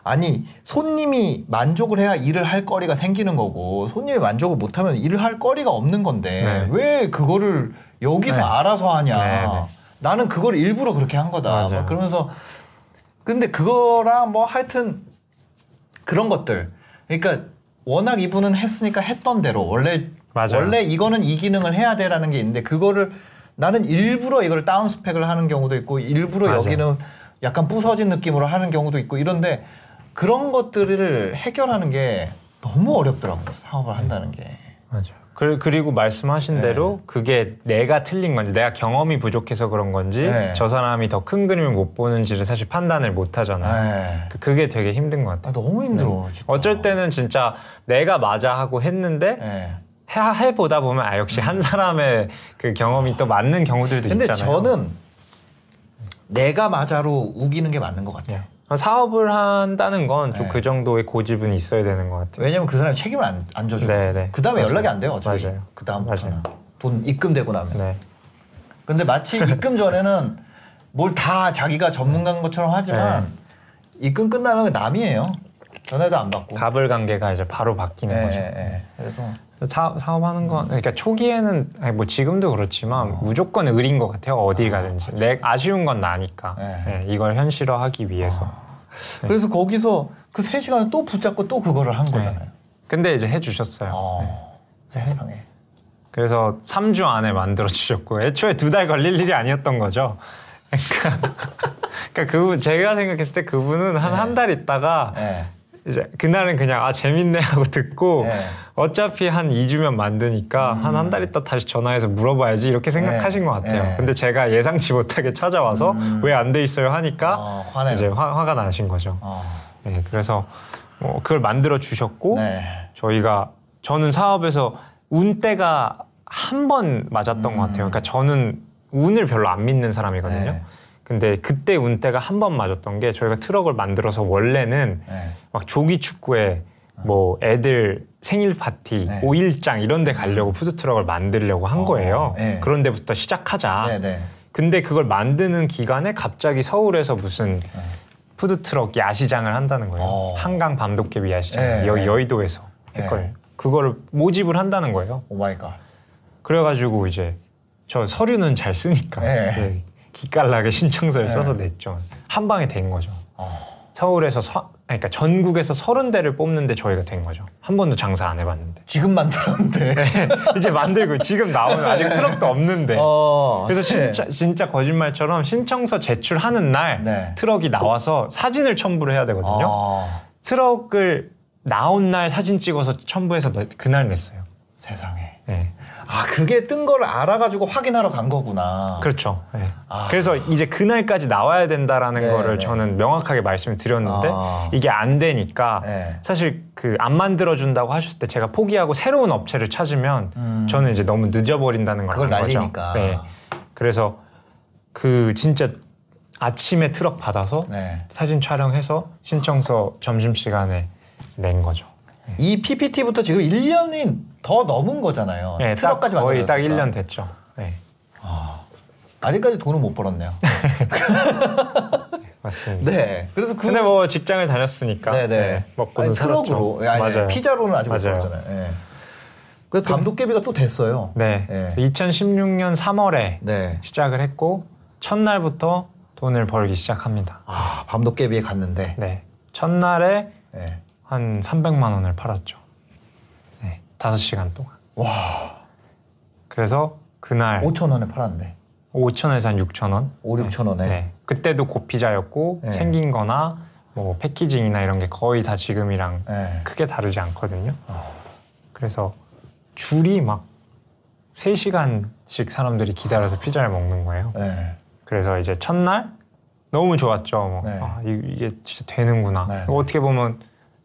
아니 손님이 만족을 해야 일을 할 거리가 생기는 거고 손님이 만족을 못하면 일을 할 거리가 없는 건데 네. 왜 그거를 여기서 네. 알아서 하냐? 네, 네. 나는 그걸 일부러 그렇게 한 거다. 그러면서 근데 그거랑 뭐 하여튼 그런 것들. 그러니까 워낙 이분은 했으니까 했던 대로 원래 맞아요. 원래 이거는 이 기능을 해야 돼라는 게 있는데 그거를 나는 일부러 이걸 다운 스펙을 하는 경우도 있고 일부러 맞아요. 여기는 약간 부서진 느낌으로 하는 경우도 있고 이런데 그런 것들을 해결하는 게 너무 어렵더라고요 사업을 한다는 게. 맞아요. 그- 그리고 말씀하신 네. 대로 그게 내가 틀린 건지 내가 경험이 부족해서 그런 건지 네. 저 사람이 더 큰 그림을 못 보는지를 사실 판단을 못 하잖아요. 네. 그- 그게 되게 힘든 것 같아요. 아, 너무 힘들어. 진짜. 어쩔 때는 진짜 내가 맞아 하고 했는데 네. 해, 해보다 보면 아 역시 한 사람의 그 경험이 또 맞는 경우들도 근데 있잖아요. 저는 내가 맞아로 우기는 게 맞는 것 같아요. 네. 사업을 한다는 건좀 네. 그 정도의 고집은 있어야 되는 것 같아요. 왜냐면 그 사람이 책임을 안, 안 져주고 네, 네. 그 다음에. 연락이 안 돼요. 어차피 맞아요. 그 다음부터는. 돈 입금되고 나면. 네. 근데 마치 입금 전에는 뭘 다 자기가 전문가인 것처럼 하지만 네. 입금 끝나면 남이에요. 전화도 안 받고. 갑을 관계가 이제 바로 바뀌는 예, 거죠. 예, 예. 그래서 사, 사업하는 건 그러니까 초기에는 아니 뭐 지금도 그렇지만 무조건 의리인 것 같아요 어딜 가든지. 내 아쉬운 건 나니까. 네. 예, 이걸 현실화하기 위해서. 그래서 거기서 그 세 시간을 또 붙잡고 또 그거를 한 거잖아요. 근데 이제 해주셨어요. 어, 세상에. 그래서 3주 안에 만들어 주셨고 애초에 두 달 걸릴 일이 아니었던 거죠. 그러니까, 그러니까 그분 제가 생각했을 때 그분은 한 한 달 있다가 예. 이제 그날은 그냥 아 재밌네 하고 듣고 네. 어차피 한 2주면 만드니까 한 한 달 있다 다시 전화해서 물어봐야지 이렇게 생각하신 네. 것 같아요. 네. 근데 제가 예상치 못하게 찾아와서 왜 안 돼 있어요 하니까 어. 이제 화, 화가 나신 거죠. 어. 네, 그래서 뭐 그걸 만들어 주셨고 네. 저희가 저는 사업에서 운 때가 한 번 맞았던 것 같아요. 그러니까 저는 운을 별로 안 믿는 사람이거든요. 네. 근데 그때 운 때가 한 번 맞았던 게 저희가 트럭을 만들어서 원래는 네. 막 조기 축구에 뭐 애들 생일 파티, 네. 오일장 이런 데 가려고 푸드 트럭을 만들려고 한 어, 거예요. 네. 그런 데부터 시작하자. 네, 네. 근데 그걸 만드는 기간에 갑자기 서울에서 무슨 푸드 트럭 야시장을 한다는 거예요. 어. 한강 밤도깨비 야시장 네, 여, 네. 여의도에서 네. 했거든요. 그거를 모집을 한다는 거예요. Oh my god. 그래 가지고 이제 저 서류는 잘 쓰니까 네. 네, 기깔나게 신청서를 네. 써서 냈죠. 한 방에 된 거죠. 어. 서울에서 서, 아니, 그러니까 전국에서 서른 대를 뽑는데 저희가 된 거죠. 한 번도 장사 안 해봤는데 지금 만들었는데. 이제 만들고 지금 나오는 아직 트럭도 없는데. 어. 그래서 네. 진짜 진짜 거짓말처럼 신청서 제출하는 날 네. 트럭이 나와서 사진을 첨부를 해야 되거든요. 어. 트럭을 나온 날 사진 찍어서 첨부해서 내- 그날 냈어요. 세상에. 네. 아 그게 뜬 걸 알아가지고 확인하러 간 거구나. 그렇죠. 네. 아. 그래서 이제 그날까지 나와야 된다라는 네, 거를 네. 저는 명확하게 말씀을 드렸는데 아. 이게 안 되니까 네. 사실 그 안 만들어 준다고 하셨을 때 제가 포기하고 새로운 업체를 찾으면 음. 저는 이제 너무 늦어버린다는 걸 그걸. 날리니까. 네. 그래서 그 진짜 아침에 트럭 받아서 네. 사진 촬영해서 신청서 점심 시간에 낸 거죠. 이 PPT부터 지금 1년이 더 넘은 거잖아요. 네, 딱 트럭까지 거의 딱 만들었으니까. 1년 됐죠. 네, 아직까지 돈을 못 벌었네요. 맞습니다. 네. 그래서 그 근데 뭐 직장을 다녔으니까 네네. 네, 먹고는 아니, 살았죠. 트럭으로 아니, 아니, 맞아요. 피자로는 아직 못 맞아요. 벌었잖아요. 네. 그 밤도깨비가 또 됐어요. 네. 네. 2016년 3월에 네. 시작을 했고 첫날부터 돈을 벌기 시작합니다. 아 밤도깨비에 갔는데. 네. 첫날에 네. 한 300만 원을 팔았죠. 네. 5시간 동안. 와 그래서 그날 5천 원에 팔았는데. 5천에서 한 6천 원. 5, 6천 원에. 네. 그때도 고피자였고 네. 생긴 거나 뭐 패키징이나 이런 게 거의 다 지금이랑 네. 크게 다르지 않거든요. 그래서 줄이 막 3시간씩 사람들이 기다려서 피자를 먹는 거예요. 네. 그래서 이제 첫날 너무 좋았죠. 뭐. 네. 아, 이- 이게 진짜 되는구나. 네. 어떻게 보면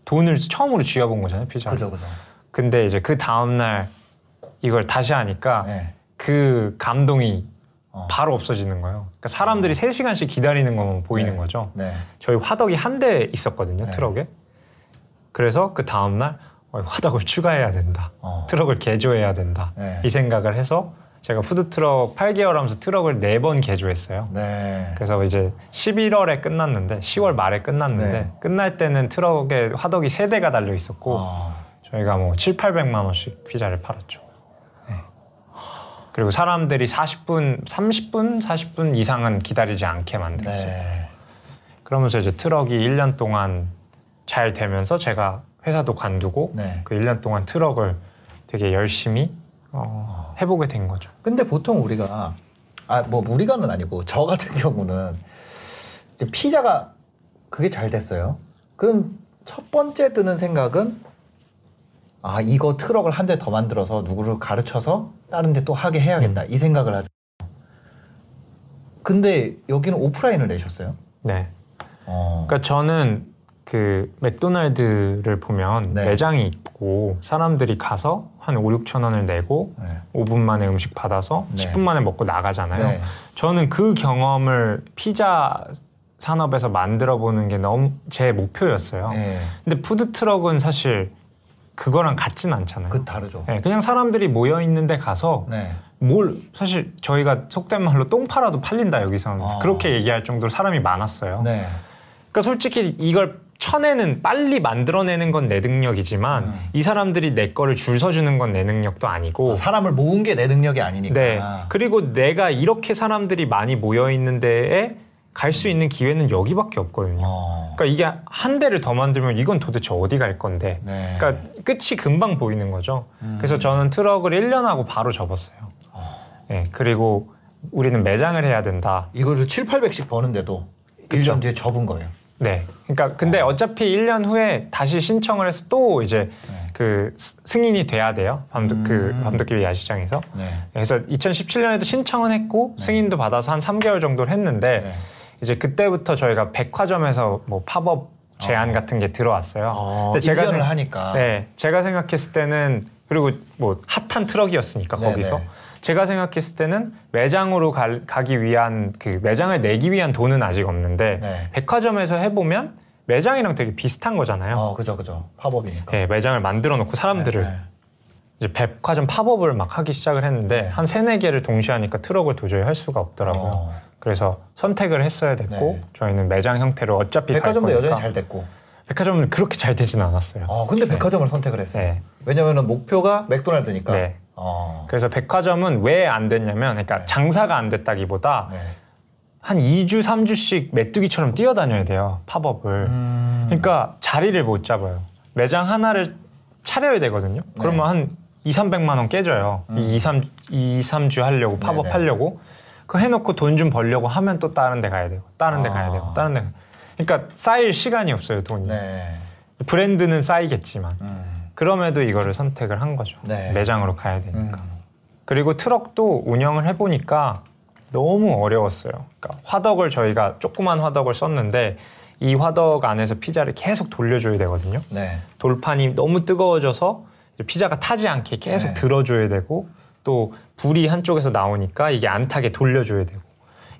돈을 처음으로 쥐어본 거잖아요, 피자. 그죠 그죠. 근데 이제 그 다음날 이걸 다시 하니까 네. 그 감동이 어. 바로 없어지는 거예요. 그러니까 사람들이 3시간씩 기다리는 것만 보이는 네. 거죠. 네. 저희 화덕이 한 대 있었거든요, 네. 트럭에. 그래서 그 다음날 어, 화덕을 추가해야 된다. 어. 트럭을 개조해야 된다. 네. 이 생각을 해서 제가 푸드트럭 8개월 하면서 트럭을 4번 개조했어요. 네. 그래서 이제 11월에 끝났는데 10월 말에 끝났는데 네. 끝날 때는 트럭에 화덕이 3대가 달려 있었고 아, 저희가 뭐 7, 800만 원씩 피자를 팔았죠. 네. 그리고 사람들이 40분, 30분, 40분 이상은 기다리지 않게 만들었어요. 네. 그러면서 이제 트럭이 1년 동안 잘 되면서 제가 회사도 관두고 네. 그 1년 동안 트럭을 되게 열심히 어, 해보게 된 거죠. 근데 보통 우리가 아 뭐 우리가는 아니고 저 같은 경우는 피자가 그게 잘 됐어요. 그럼 첫 번째 드는 생각은 아 이거 트럭을 한 대 더 만들어서 누구를 가르쳐서 다른 데 또 하게 해야겠다 이 생각을 하죠. 근데 여기는 오프라인을 내셨어요. 네. 어. 그러니까 저는 그 맥도날드를 보면 네. 매장이 있고 사람들이 가서 한 5, 6천 원을 내고 네. 5분 만에 음식 받아서 네. 10분 만에 먹고 나가잖아요. 네. 저는 그 경험을 피자 산업에서 만들어 보는 게 너무 제 목표였어요. 네. 근데 푸드 트럭은 사실 그거랑 같진 않잖아요. 그 다르죠. 네, 그냥 사람들이 모여 있는데 가서 네. 뭘 사실 저희가 속된 말로 똥 팔아도 팔린다 여기서 아. 그렇게 얘기할 정도로 사람이 많았어요. 네. 그러니까 솔직히 이걸 쳐내는 빨리 만들어내는 건 내 능력이지만 음. 이 사람들이 내 거를 줄 서주는 건 내 능력도 아니고 아, 사람을 모은 게 내 능력이 아니니까. 네 그리고 내가 이렇게 사람들이 많이 모여 있는 데에 갈 수 있는 기회는 여기밖에 없거든요. 어. 그러니까 이게 한 대를 더 만들면 이건 도대체 어디 갈 건데 네. 그러니까 끝이 금방 보이는 거죠. 음. 그래서 저는 트럭을 1년 하고 바로 접었어요. 네, 그리고 우리는 매장을 해야 된다. 이거를 7, 800씩 버는데도 그쵸. 1년 뒤에 접은 거예요. 네. 그러니까 근데 어차피 1년 후에 다시 신청을 해서 또 이제 네. 그 스- 승인이 돼야 돼요. 밤도 그 음. 밤도깨비 야시장에서. 네. 그래서 2017년에도 신청은 했고 승인도 받아서 한 3개월 정도를 했는데 네. 이제 그때부터 저희가 백화점에서 뭐 팝업 제안 어. 같은 게 들어왔어요. 어, 근데 제가 1년을 생- 하니까. 네, 제가 생각했을 때는 그리고 뭐 핫한 트럭이었으니까 네, 거기서 네. 제가 생각했을 때는 매장으로 갈- 가기 위한 그 매장을 내기 위한 돈은 아직 없는데 네. 백화점에서 해보면 매장이랑 되게 비슷한 거잖아요. 어, 그죠, 그죠. 팝업이니까. 네, 매장을 만들어 놓고 사람들을 네, 네. 이제 백화점 팝업을 막 하기 시작을 했는데 네. 한 세네 개를 동시에 하니까 트럭을 도저히 할 수가 없더라고요. 어. 그래서 선택을 했어야 됐고 네. 저희는 매장 형태로 어차피 갈 백화점도. 여전히 잘 됐고. 백화점은 그렇게 잘 되지는 않았어요. 어, 근데 백화점을 선택을 했어요. 네. 왜냐면은 목표가 맥도날드니까. 네. 어. 그래서 백화점은 왜 안 됐냐면 그러니까 네. 장사가 안 됐다기보다 네. 한 2주, 3주씩 메뚜기처럼 뛰어다녀야 돼요. 팝업을. 음. 그러니까 자리를 못 잡아요. 매장 하나를 차려야 되거든요. 그러면 한 2, 300만 원 깨져요. 네. 음. 이 2, 3, 2, 3주 하려고 팝업 네네. 하려고. 그거 해놓고 돈 좀 벌려고 하면 또 다른 데 가야 되고 다른 데 아. 가야 되고 다른 데 가- 그러니까 쌓일 시간이 없어요, 돈이. 네. 브랜드는 쌓이겠지만. 음. 그럼에도 이거를 선택을 한 거죠. 네. 매장으로 가야 되니까. 음. 그리고 트럭도 운영을 해보니까 너무 어려웠어요. 그러니까 화덕을 저희가 조그만 화덕을 썼는데 이 화덕 안에서 피자를 계속 돌려줘야 되거든요. 네. 돌판이 너무 뜨거워져서 피자가 타지 않게 계속 네. 들어줘야 되고 또 불이 한쪽에서 나오니까 이게 안 타게 돌려줘야 되고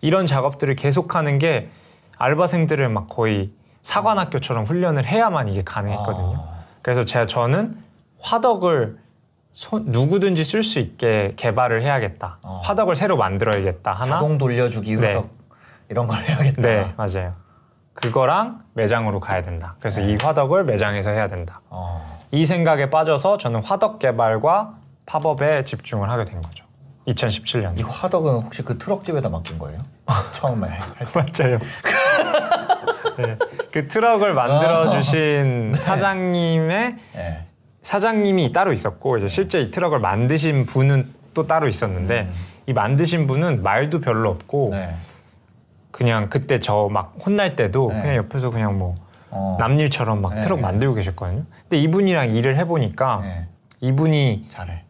이런 작업들을 계속하는 게 알바생들을 막 거의 사관학교처럼 훈련을 해야만 이게 가능했거든요. 어. 그래서 제가 저는 화덕을 손- 누구든지 쓸 수 있게 개발을 해야겠다. 어. 화덕을 새로 만들어야겠다. 하나. 자동 돌려주기 네. 화덕 이런 걸 해야겠다. 네, 맞아요. 그거랑 매장으로 가야 된다. 그래서 네. 이 화덕을 매장에서 해야 된다. 어. 이 생각에 빠져서 저는 화덕 개발과 팝업에 집중을 하게 된 거죠. 2017년. 이 화덕은 혹시 그 트럭집에다 맡긴 거예요? 할 때. 맞아요. 네, 그 트럭을 만들어 주신 사장님의 네. 사장님이 따로 있었고 이제 실제 이 트럭을 만드신 분은 또 따로 있었는데 이 만드신 분은 말도 별로 없고 음. 네. 그냥 그때 저 막 혼날 때도 네. 그냥 옆에서 그냥 뭐 어. 남일처럼 막 네, 트럭 네. 만들고 계셨거든요. 근데 이분이랑 일을 해보니까 네. 이분이 잘해.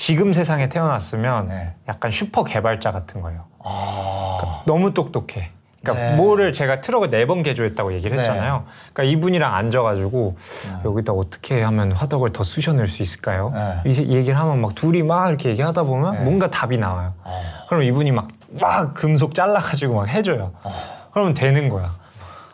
지금 세상에 태어났으면 네. 약간 슈퍼 개발자 같은 거예요. 아. 너무 똑똑해. 그러니까 네. 뭐를 제가 트럭을 네 번 개조했다고 얘기를 네. 했잖아요. 그러니까 이분이랑 앉아가지고 여기다 어떻게 하면 화덕을 더 쑤셔낼 수 있을까요? 네. 이 얘기를 하면 막 둘이 막 이렇게 얘기하다 보면 네. 뭔가 답이 나와요. 어. 그럼 이분이 막, 막 금속 잘라가지고 막 해줘요. 어. 그러면 되는 거야.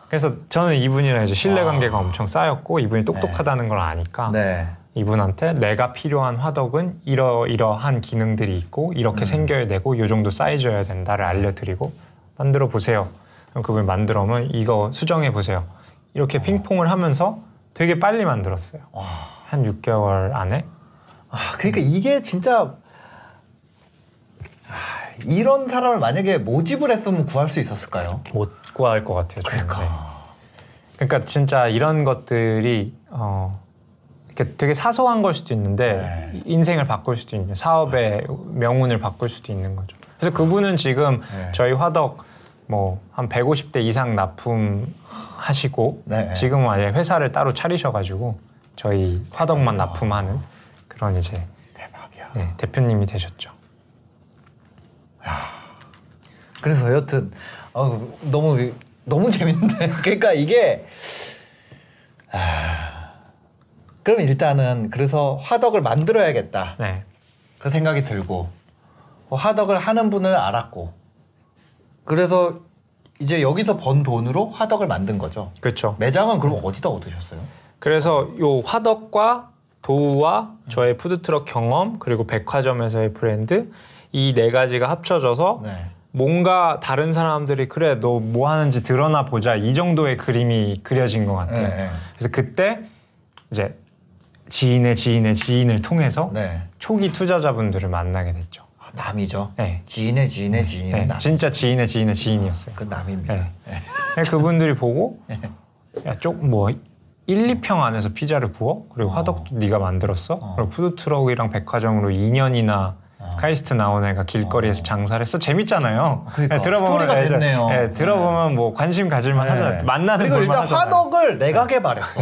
그래서 저는 이분이랑 이제 신뢰 관계가 아. 엄청 쌓였고 이분이 똑똑하다는 걸 아니까 네. 이분한테 내가 필요한 화덕은 이러이러한 기능들이 있고 이렇게 음. 생겨야 되고 이 정도 사이즈여야 된다를 알려드리고 만들어 보세요. 그럼 그분이 만들어 오면 이거 수정해 보세요. 이렇게 핑퐁을 하면서 되게 빨리 만들었어요. 와. 한 6개월 안에. 아, 그러니까 이게 진짜 아, 이런 사람을 만약에 모집을 했으면 구할 수 있었을까요? 못 구할 것 같아요. 저는. 그러니까. 네. 그러니까 진짜 이런 것들이 어 되게 사소한 걸 수도 있는데 네. 인생을 바꿀 수도 있는 사업의 명운을 바꿀 수도 있는 거죠. 그래서 그분은 지금 네. 저희 화덕 뭐 한 150대 이상 납품 하시고 네. 지금 아예 회사를 따로 차리셔가지고 저희 화덕만 납품하는 그런 이제 대박이야. 네, 대표님이 되셨죠. 그래서 여튼 어, 너무 너무 재밌는데 그러니까 이게 아, 그럼 일단은 그래서 화덕을 만들어야겠다 네, 그 생각이 들고 어, 화덕을 하는 분을 알았고 그래서 이제 여기서 번 돈으로 화덕을 만든 거죠. 그렇죠. 매장은 그럼 어디다 얻으셨어요? 그래서 요 화덕과 도우와 저의 푸드트럭 경험 그리고 백화점에서의 브랜드 이 네 가지가 합쳐져서 네. 뭔가 다른 사람들이 그래 너 뭐 하는지 들어나 보자 이 정도의 그림이 그려진 것 같아요. 네, 네. 그래서 그때 이제 지인의 지인의 지인을 통해서 네. 초기 투자자분들을 만나게 됐죠. 아, 남이죠. 네. 지인의 지인의 지인은 네, 남. 진짜 지인의 지인의 지인이었어요. 그 남입니다. 네. 네. 그래서 그분들이 보고 야쪽뭐 1, 2평 안에서 피자를 구워? 그리고 어. 화덕도 네가 만들었어? 어. 그리고 푸드 트럭이랑 백화점으로 2년이나 어. 카이스트 나온 애가 길거리에서 어. 장사를 했어 재밌잖아요. 그러니까, 네, 스토리가 네, 됐네요. 네, 들어보면 뭐 관심 가질만 네. 하잖아요. 만나는 그리고 일단. 화덕을 내가 개발했어.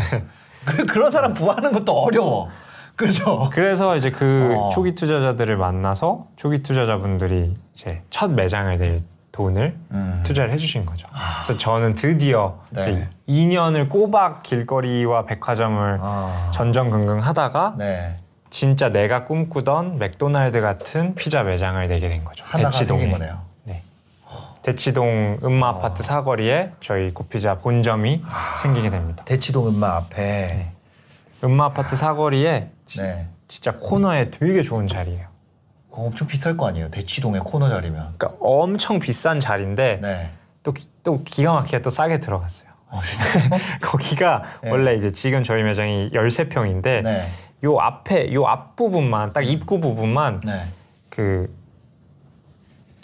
그 그런 사람 구하는 것도 어려워. 그죠? 그래서 이제 그 어. 초기 투자자들을 만나서 초기 투자자분들이 이제 첫 매장을 낼 돈을 음. 투자를 해주신 거죠. 그래서 저는 드디어 네. 이제 2년을 꼬박 길거리와 백화점을 아. 전전긍긍 하다가 네. 진짜 내가 꿈꾸던 맥도날드 같은 피자 매장을 내게 된 거죠. 대치동에. 거네요. 네. 대치동 음마 아파트 사거리에 저희 고피자 본점이 생기게 됩니다. 대치동 음마 앞에. 네. 음마 아파트 사거리에 지- 네. 진짜 코너에 되게 좋은 자리예요. 그거 엄청 비쌀 거 아니에요? 대치동의 코너 자리면. 그러니까 엄청 비싼 자리인데 네. 또, 기, 또 기가 막히게 또 싸게 들어갔어요. 어? 거기가 네. 원래 이제 지금 저희 매장이 13평인데 네. 요 앞에 요 앞부분만 딱 입구 부분만 네. 그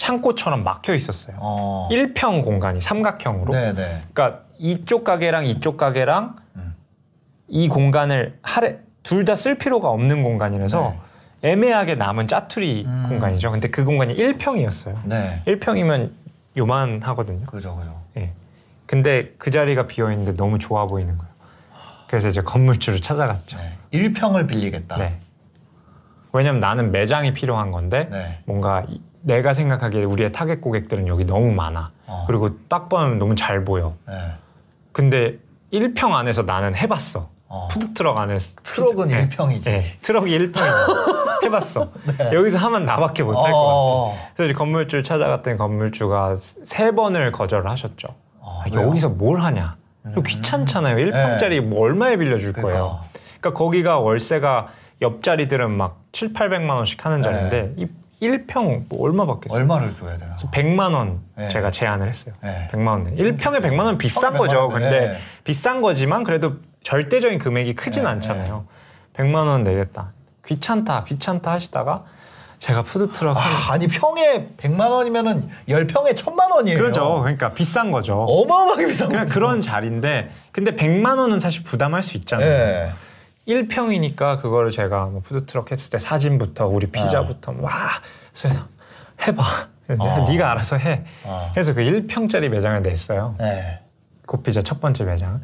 창고처럼 막혀 있었어요. 어. 1평 공간이 삼각형으로. 네, 네. 그러니까 이쪽 가게랑 이쪽 가게랑 음. 이 공간을 하래 둘다 쓸 필요가 없는 공간이라서 애매하게 남은 짜투리 네. 음. 공간이죠. 근데 그 공간이 1평이었어요. 네. 1평이면 요만 하거든요. 그죠, 그죠. 예. 근데 그 자리가 비어 있는데 너무 좋아 보이는 거예요. 그래서 이제 건물주를 찾아갔죠. 네. 1평을 빌리겠다. 네. 왜냐면 나는 매장이 필요한 건데 네. 뭔가 이- 내가 생각하기에 우리의 타겟 고객들은 여기 너무 많아. 어. 그리고 딱 보면 너무 잘 보여. 네. 근데 1평 안에서 나는 해봤어. 어. 푸드트럭 안에서 트럭은 네. 1평이지. 네. 트럭이 1평이야. 해봤어. 여기서 하면 나밖에 못할 것 같아. 어. 그래서 이제 건물주를 찾아갔더니 건물주가 세 번을 거절을 하셨죠. 어, 아, 왜요? 여기서 뭘 하냐? 이거 귀찮잖아요. 1평짜리 뭐 얼마에 빌려줄 음. 네. 그러니까. 거예요. 그러니까 거기가 월세가 옆자리들은 막 7, 800만 원씩 하는 자리인데 이 1평 뭐 얼마 받겠어요? 얼마를 줘야 되나? 100만 원 네. 제가 제안을 했어요. 네. 100만 원. 1평에 100만 원 비싼 100만 거죠. 원이네. 근데 네. 비싼 거지만 그래도 절대적인 금액이 크진 네, 않잖아요. 100만 원 내겠다. 귀찮다. 귀찮다 하시다가 제가 푸드트럭 한 아, 아니 평에 100만 원이면은 10평에 1000만 원이에요. 그렇죠. 그러니까 비싼 거죠. 어마어마하게 비싼 그냥 거죠. 그런 자리인데 근데 100만 원은 사실 부담할 수 있잖아요. 예. 1평이니까 그거를 제가 뭐 푸드트럭 했을 때 사진부터 우리 피자부터 와 그래서 해봐. 어. 네가 알아서 해. 어. 그래서 그 1평짜리 매장을 냈어요. 네. 고피자 첫 번째 매장을.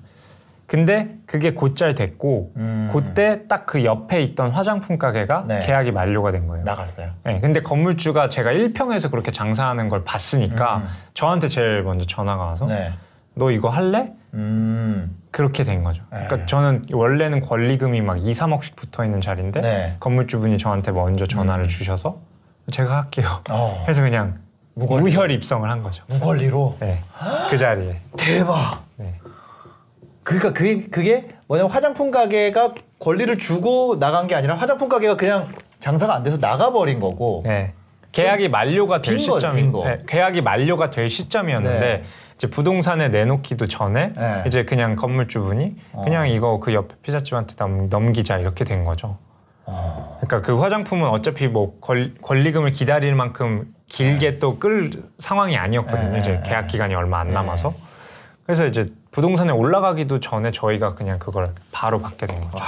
근데 그게 곧잘 됐고 음. 그때 딱 그 옆에 있던 화장품 가게가 네. 계약이 만료가 된 거예요. 나갔어요. 네, 근데 건물주가 제가 1평에서 그렇게 장사하는 걸 봤으니까 음. 저한테 제일 먼저 전화가 와서 네. 너 이거 할래? 음. 그렇게 된 거죠. 네. 그러니까 저는 원래는 권리금이 막 2, 3억씩 붙어 있는 자리인데 네. 건물주분이 저한테 먼저 전화를 음. 주셔서 제가 할게요. 어. 그래서 그냥 무권리. 무혈 입성을 한 거죠. 무권리로. 네, 그 자리에. 대박. 네. 그러니까 그게 그게 뭐냐면 화장품 가게가 권리를 주고 나간 게 아니라 화장품 가게가 그냥 장사가 안 돼서 나가버린 거고. 네. 계약이 만료가 될빈 거. 네, 계약이 만료가 될 시점이었는데 네. 이제 부동산에 내놓기도 전에 네. 이제 그냥 건물주분이 어. 그냥 이거 그 옆에 피자집한테 넘, 넘기자 이렇게 된 거죠. 어. 그러니까 그 화장품은 어차피 뭐 권, 권리금을 기다릴 만큼 길게 또끌 상황이 아니었거든요. 네, 이제 네, 계약 네. 기간이 얼마 안 네. 남아서. 그래서 이제 부동산에 올라가기도 전에 저희가 그냥 그걸 바로 받게 된 거죠.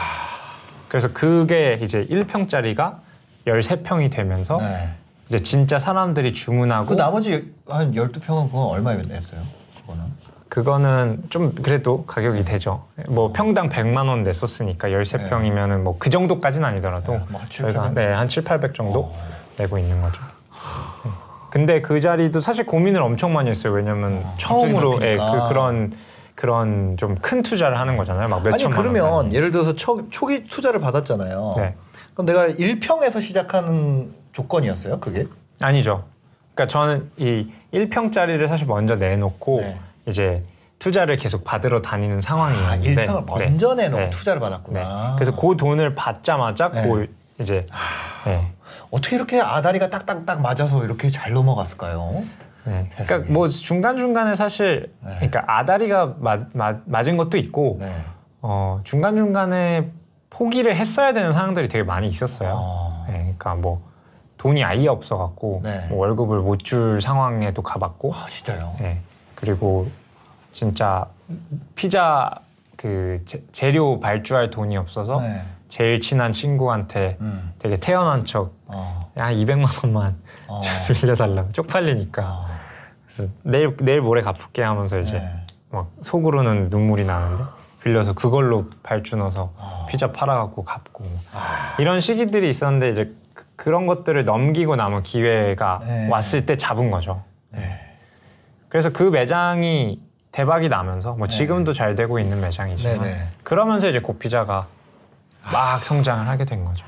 그래서 그게 이제 1평짜리가 13평이 되면서 네. 이제 진짜 사람들이 주문하고 그 나머지 한 12평은 그건 얼마에 냈어요? 그거는. 그거는 좀 그래도 가격이 되죠. 뭐 평당 100만 원 냈었으니까 13평이면은 뭐 그 정도까지는 아니더라도 네, 뭐한 7, 저희가 800? 네, 한 7, 800 정도 내고 있는 거죠. 네. 근데 그 자리도 사실 고민을 엄청 많이 했어요. 왜냐면 어, 처음으로 예, 넓히니까. 그, 그런 그런 좀 큰 투자를 하는 거잖아요. 막 아니 몇천만 원. 그러면. 예를 들어서 초, 초기 투자를 받았잖아요. 네. 그럼 내가 1평에서 시작하는 조건이었어요, 그게? 아니죠. 그러니까 저는 이 1평짜리를 사실 먼저 내놓고 네. 이제 투자를 계속 받으러 다니는 상황이었는데 아, 1평을 네. 먼저 내놓고 네. 투자를 네. 받았구나. 그래서 그 돈을 받자마자 네. 그 이제 네. 어떻게 이렇게 아다리가 딱딱딱 맞아서 이렇게 잘 넘어갔을까요? 네. 세상에. 그러니까 뭐 중간 중간에 사실 네. 그러니까 아다리가 맞, 맞, 맞은 것도 있고 네. 어, 중간 중간에 포기를 했어야 되는 상황들이 되게 많이 있었어요. 어. 네, 그러니까 뭐 돈이 아예 없어갖고 네. 뭐 월급을 못 줄 상황에도 가봤고 아, 진짜요? 네. 그리고 진짜 피자 그 재, 재료 발주할 돈이 없어서 네. 제일 친한 친구한테 음. 되게 태어난 척 어. 한 200만 원만 어. 빌려달라고 쪽팔리니까 어. 그래서 내일 내일 모레 갚을게 하면서 이제 네. 막 속으로는 눈물이 나는데 빌려서 그걸로 발주 넣어서 어. 피자 팔아갖고 갚고 아. 이런 시기들이 있었는데 이제 그- 그런 것들을 넘기고 남은 기회가 네. 왔을 때 잡은 거죠. 네. 그래서 그 매장이 대박이 나면서 뭐 네. 지금도 잘 되고 있는 매장이지만 네네. 그러면서 이제 고피자가 막 성장을 하게 된 거죠.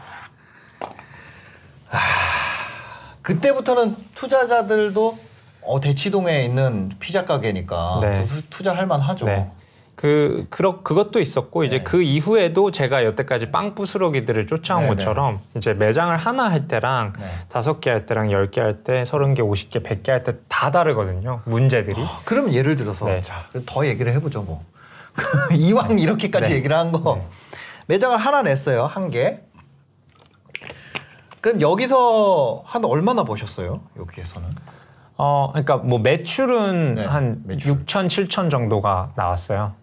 그때부터는 투자자들도 어, 대치동에 있는 피자 가게니까 네. 또 투자할 만하죠. 네. 그 그렇 그것도 있었고 이제 네. 그 이후에도 제가 여태까지 빵 부스러기들을 쫓아온 네, 것처럼 이제 매장을 하나 할 때랑 네. 다섯 개 할 때랑 열 개 할 때 서른 개 오십 개 백 개 할 때 다 다르거든요 문제들이 그러면 예를 들어서 네. 자, 더 얘기를 해보죠 뭐. 이왕 이렇게까지 네. 얘기를 한거 네. 매장을 하나 냈어요 한 개. 그럼 여기서 한 얼마나 버셨어요? 여기에서는? 어 그러니까 뭐 매출은 네, 한 매출. 6천 7천 정도가 나왔어요 네.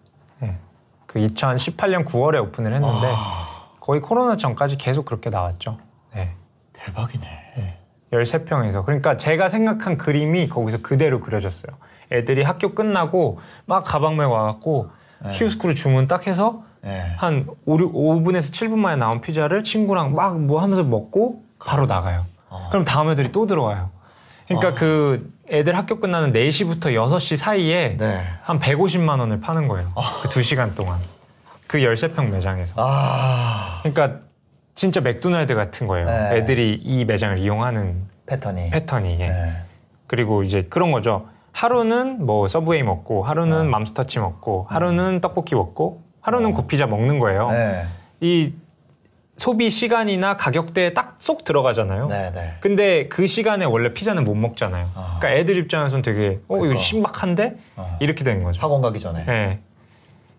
그 2018년 9월에 오픈을 했는데 아. 거의 코로나 전까지 계속 그렇게 나왔죠 네. 대박이네. 13평에서. 그러니까 제가 생각한 그림이 거기서 그대로 그려졌어요. 애들이 학교 끝나고 막 가방 메고 와갖고 네. 키오스크로 주문 딱 해서 네. 한 5, 6, 5분에서 7분 만에 나온 피자를 친구랑 막 뭐 하면서 먹고 바로 나가요. 어. 그럼 다음 애들이 또 들어와요. 그러니까 아. 그 애들 학교 끝나는 4시부터 6시 사이에 네. 한 150만 원을 파는 거예요. 그 2시간 동안. 그 13평 매장에서. 아 그러니까 진짜 맥도날드 같은 거예요. 네. 애들이 이 매장을 이용하는 패턴이. 패턴이. 예. 네. 그리고 이제 그런 거죠. 하루는 뭐 서브웨이 먹고, 하루는 네. 맘스터치 먹고, 하루는 떡볶이 먹고, 하루는 어. 고피자 먹는 거예요. 네. 이 소비 시간이나 가격대에 딱 쏙 들어가잖아요. 네. 네. 근데 그 시간에 원래 피자는 못 먹잖아요. 아. 그러니까 애들 입장에서는 되게 어 이거 그러니까. 신박한데 어. 이렇게 되는 거죠. 학원 가기 전에 네.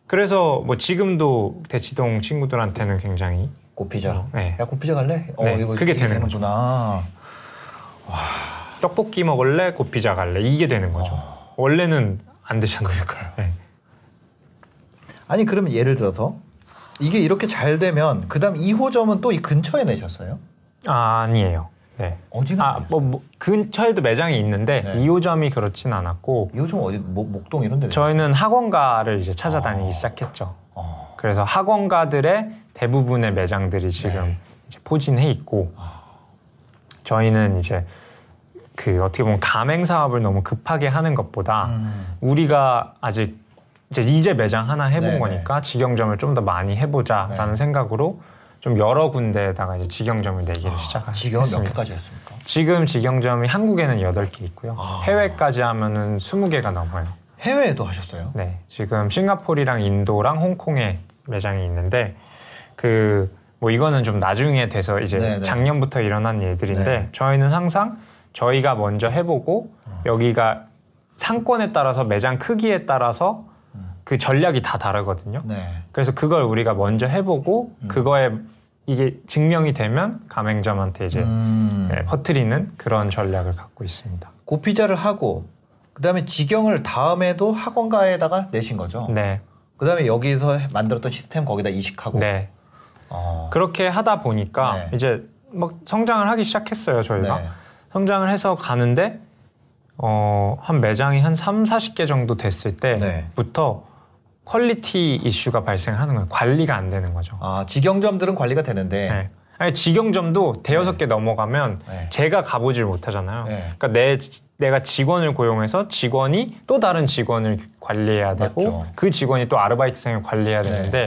그래서 뭐 지금도 대치동 친구들한테는 굉장히 고피자. 네. 야 고피자 갈래? 어 네, 이거 그게 이게 되는 되는구나. 떡볶이 먹을래, 고피자 갈래 이게 되는 거죠. 어. 원래는 안 되잖아요. 네. 아니 그러면 예를 들어서 이게 이렇게 잘 되면 그다음 2호점은 또 이 근처에 내셨어요? 아, 아니에요. 네. 어디나? 아, 뭐, 뭐 근처에도 매장이 있는데 네. 2호점이 그렇진 않았고 2호점 어디 목, 목동 이런 데? 저희는 학원가를 이제 찾아다니기 어. 시작했죠. 어. 그래서 학원가들의 대부분의 매장들이 지금 네. 이제 포진해 있고 저희는 이제 그 어떻게 보면 가맹 사업을 너무 급하게 하는 것보다 음. 우리가 아직 이제 이제 매장 하나 해본 네네. 거니까 직영점을 좀 더 많이 해보자라는 네. 생각으로 좀 여러 군데에다가 이제 직영점을 내기를 시작했습니다. 지경은 몇 개까지 했습니까? 지금 직영점이 한국에는 8개 있고요. 아. 해외까지 하면은 20개가 넘어요. 해외에도 하셨어요? 네. 지금 싱가포르랑 인도랑 홍콩에 매장이 있는데 그 뭐 이거는 좀 나중에 돼서 이제 네네. 작년부터 일어난 일들인데 네. 저희는 항상 저희가 먼저 해보고 어. 여기가 상권에 따라서 매장 크기에 따라서 그 전략이 다 다르거든요. 네. 그래서 그걸 우리가 먼저 해보고 음. 그거에 이게 증명이 되면 가맹점한테 이제 음. 네, 퍼뜨리는 그런 전략을 갖고 있습니다. 고피자를 하고 그다음에 직영을 다음에도 학원가에다가 내신 거죠. 네, 그다음에 여기서 만들었던 시스템 거기다 이식하고. 네. 어. 그렇게 하다 보니까 네. 이제 막 성장을 하기 시작했어요 저희가 네. 성장을 해서 가는데 어, 한 매장이 한 3, 40개 정도 됐을 네. 때부터 quality 이슈가 발생하는 거예요. 관리가 안 되는 거죠. 아 직영점들은 관리가 되는데. 네. 아니, 직영점도 대여섯 개 넘어가면 네. 제가 가보질 못하잖아요. 네. 그러니까 내 내가 직원을 고용해서 직원이 또 다른 직원을 관리해야 되고 맞죠. 그 직원이 또 아르바이트생을 관리해야 네. 되는데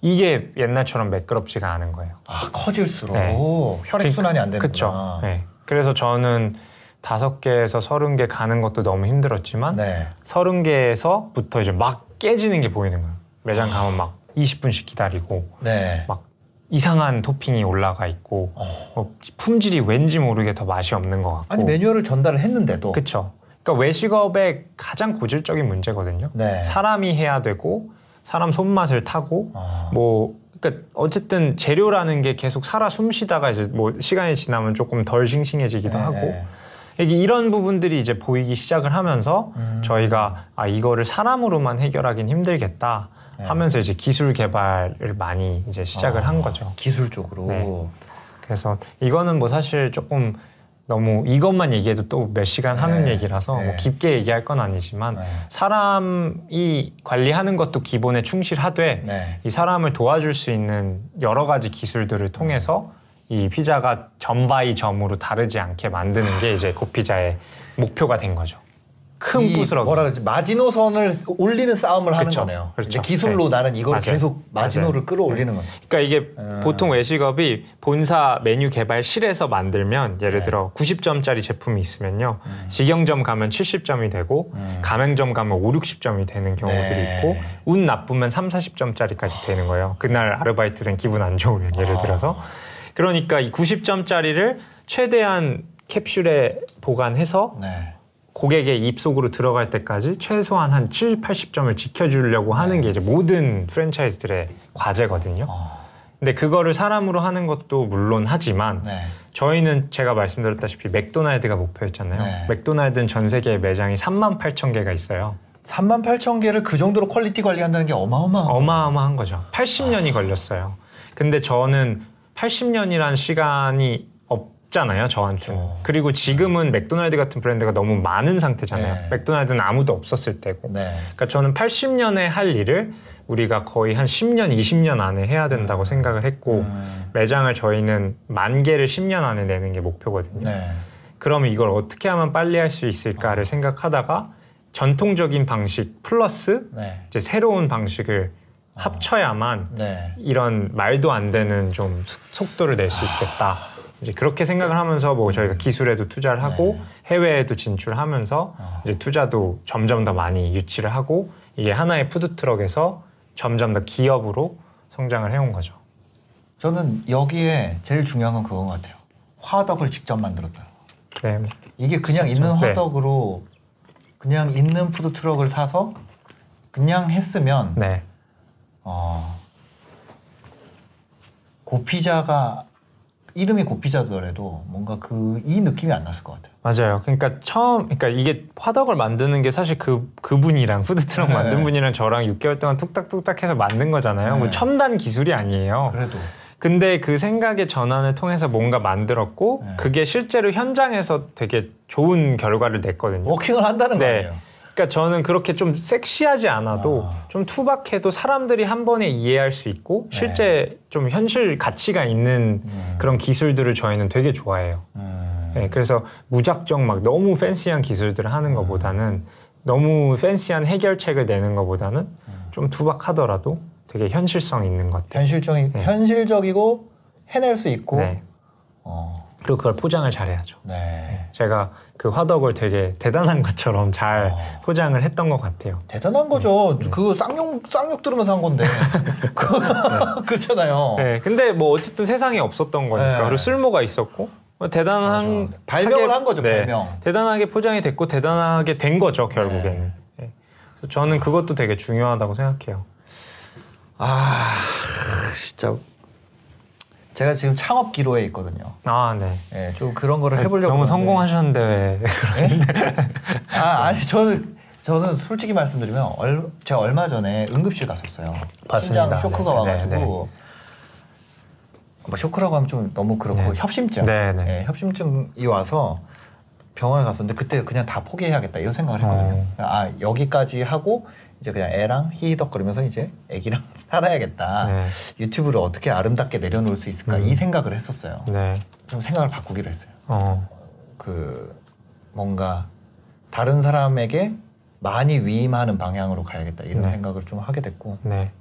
이게 옛날처럼 매끄럽지가 않은 거예요. 아 커질수록 네. 혈액 순환이 안 되는구나. 그렇죠. 네. 그래서 저는 다섯 개에서 서른 개 가는 것도 너무 힘들었지만 네. 서른 개에서부터 이제 막 깨지는 게 보이는 거예요. 매장 가면 막 20분씩 기다리고 네. 막 이상한 토핑이 올라가 있고 어. 어, 품질이 왠지 모르게 더 맛이 없는 것 같고 아니 매뉴얼을 전달을 했는데도. 그렇죠. 그러니까 외식업의 가장 고질적인 문제거든요. 네. 사람이 해야 되고 사람 손맛을 타고 어. 뭐 그러니까 어쨌든 재료라는 게 계속 살아 숨쉬다가 이제 뭐 시간이 지나면 조금 덜 싱싱해지기도 네, 하고 네. 이게 이런 부분들이 이제 보이기 시작을 하면서 음. 저희가 아 이거를 사람으로만 해결하긴 힘들겠다 네. 하면서 이제 기술 개발을 많이 이제 시작을 아, 한 거죠. 기술적으로. 네. 그래서 이거는 뭐 사실 조금 너무 이것만 얘기해도 또 몇 시간 하는 네. 얘기라서 네. 뭐 깊게 얘기할 건 아니지만 네. 사람이 관리하는 것도 기본에 충실하되 네. 이 사람을 도와줄 수 있는 여러 가지 기술들을 통해서 이 피자가 점 by 점으로 다르지 않게 만드는 게 이제 고피자의 목표가 된 거죠. 큰 이 부스러기. 뭐라 그러지 마지노선을 올리는 싸움을 하는 그쵸. 거네요. 그렇죠. 기술로 네. 나는 이걸 맞아요. 계속 마지노를 맞아요. 끌어올리는 거네. 그러니까 이게 음. 보통 외식업이 본사 메뉴 개발실에서 만들면 예를 네. 들어 90점짜리 제품이 있으면요. 직영점 가면 70점이 되고 음. 가맹점 가면 5, 60점이 되는 경우들이 네. 있고 운 나쁘면 3, 40점짜리까지 되는 거예요. 그날 아르바이트생 기분 안 좋으면 예를 아. 들어서. 그러니까 이 90점짜리를 최대한 캡슐에 보관해서 네. 고객의 입속으로 들어갈 때까지 최소한 한 7, 80점을 지켜주려고 하는 게 이제 모든 프랜차이즈들의 과제거든요. 어. 근데 그거를 사람으로 하는 것도 물론 하지만 네. 저희는 제가 말씀드렸다시피 맥도날드가 목표였잖아요. 네. 맥도날드는 전 세계 매장이 3만 8천 개가 있어요. 3만 8천 개를 그 정도로 quality 관리한다는 게 어마어마한. 어마어마한 거죠. 80년이 걸렸어요. 근데 저는 80년이란 시간이 없잖아요, 저한테는. 그렇죠. 그리고 지금은 맥도날드 같은 브랜드가 너무 많은 상태잖아요. 네. 맥도날드는 아무도 없었을 때고. 네. 그러니까 저는 80년에 할 일을 우리가 거의 한 10년, 20년 안에 해야 된다고 생각을 했고 음. 매장을 저희는 만 개를 10년 안에 내는 게 목표거든요. 네. 그러면 이걸 어떻게 하면 빨리 할 수 있을까를 생각하다가 전통적인 방식 플러스 네. 이제 새로운 방식을 합쳐야만 네. 이런 말도 안 되는 좀 속- 속도를 낼 수 있겠다. 이제 그렇게 생각을 하면서 뭐 저희가 기술에도 투자를 하고 네. 해외에도 진출하면서 어. 이제 투자도 점점 더 많이 유치를 하고 이게 하나의 푸드 트럭에서 점점 더 기업으로 성장을 해온 거죠. 저는 여기에 제일 중요한 건 그건 것 같아요. 화덕을 직접 만들었다. 네, 이게 그냥 있는 네. 화덕으로 그냥 있는 푸드 트럭을 사서 그냥 했으면 네, 어, 고피자가 이름이 고피자더라도 뭔가 그 이 느낌이 안 났을 것 같아요. 맞아요. 그러니까 처음, 그러니까 이게 화덕을 만드는 게 사실 그 그분이랑 푸드 트럭 네. 만든 분이랑 저랑 6개월 동안 뚝딱뚝딱 해서 만든 거잖아요. 뭐 네. 첨단 기술이 아니에요. 그래도 근데 그 생각의 전환을 통해서 뭔가 만들었고 네. 그게 실제로 현장에서 되게 좋은 결과를 냈거든요. 워킹을 한다는 거 네. 아니에요. 그러니까 저는 그렇게 좀 섹시하지 않아도 아. 좀 투박해도 사람들이 한 번에 이해할 수 있고 네. 실제 좀 현실 가치가 있는 음. 그런 기술들을 저희는 되게 좋아해요. 음. 네, 그래서 무작정 막 너무 팬시한 기술들을 하는 것보다는 너무 팬시한 해결책을 내는 것보다는 좀 투박하더라도 되게 현실성 있는 것들. 현실적인 네. 현실적이고 해낼 수 있고 네. 어, 그리고 그걸 포장을 잘해야죠. 네. 제가 그 화덕을 되게 대단한 것처럼 잘 어. 포장을 했던 것 같아요. 대단한 거죠. 그거 쌍욕 쌍욕 들으면서 한 건데. 그- 그렇잖아요. 네, 근데 뭐 어쨌든 세상에 없었던 거니까 네. 그리고 쓸모가 있었고 뭐 대단한 맞아. 발명을 하게- 한 거죠, 네, 발명. 대단하게 포장이 됐고 대단하게 된 거죠 결국에는. 네. 저는 그것도 되게 중요하다고 생각해요. 아 진짜 제가 지금 창업 기로에 있거든요. 아 네. 예, 좀 그런 거를 해보려고. 너무 그러는데. 성공하셨는데 왜? 아 아니 저는 저는 솔직히 말씀드리면 얼, 제가 얼마 전에 응급실 갔었어요. 맞습니다. 심장 쇼크가 네, 와가지고 네, 네. 뭐 쇼크라고 하면 좀 너무 그렇고 네. 협심증. 네, 네. 예, 협심증이 와서 병원에 갔었는데 그때 그냥 다 포기해야겠다 이런 생각을 했거든요. 어. 아 여기까지 하고 이제 그냥 애랑 히히덕거리면서 이제 애기랑 살아야겠다. 네. 유튜브를 어떻게 아름답게 내려놓을 수 있을까 음. 이 생각을 했었어요. 네. 좀 생각을 바꾸기로 했어요. 어. 그 뭔가 다른 사람에게 많이 위임하는 방향으로 가야겠다 이런 네. 생각을 좀 하게 됐고 네.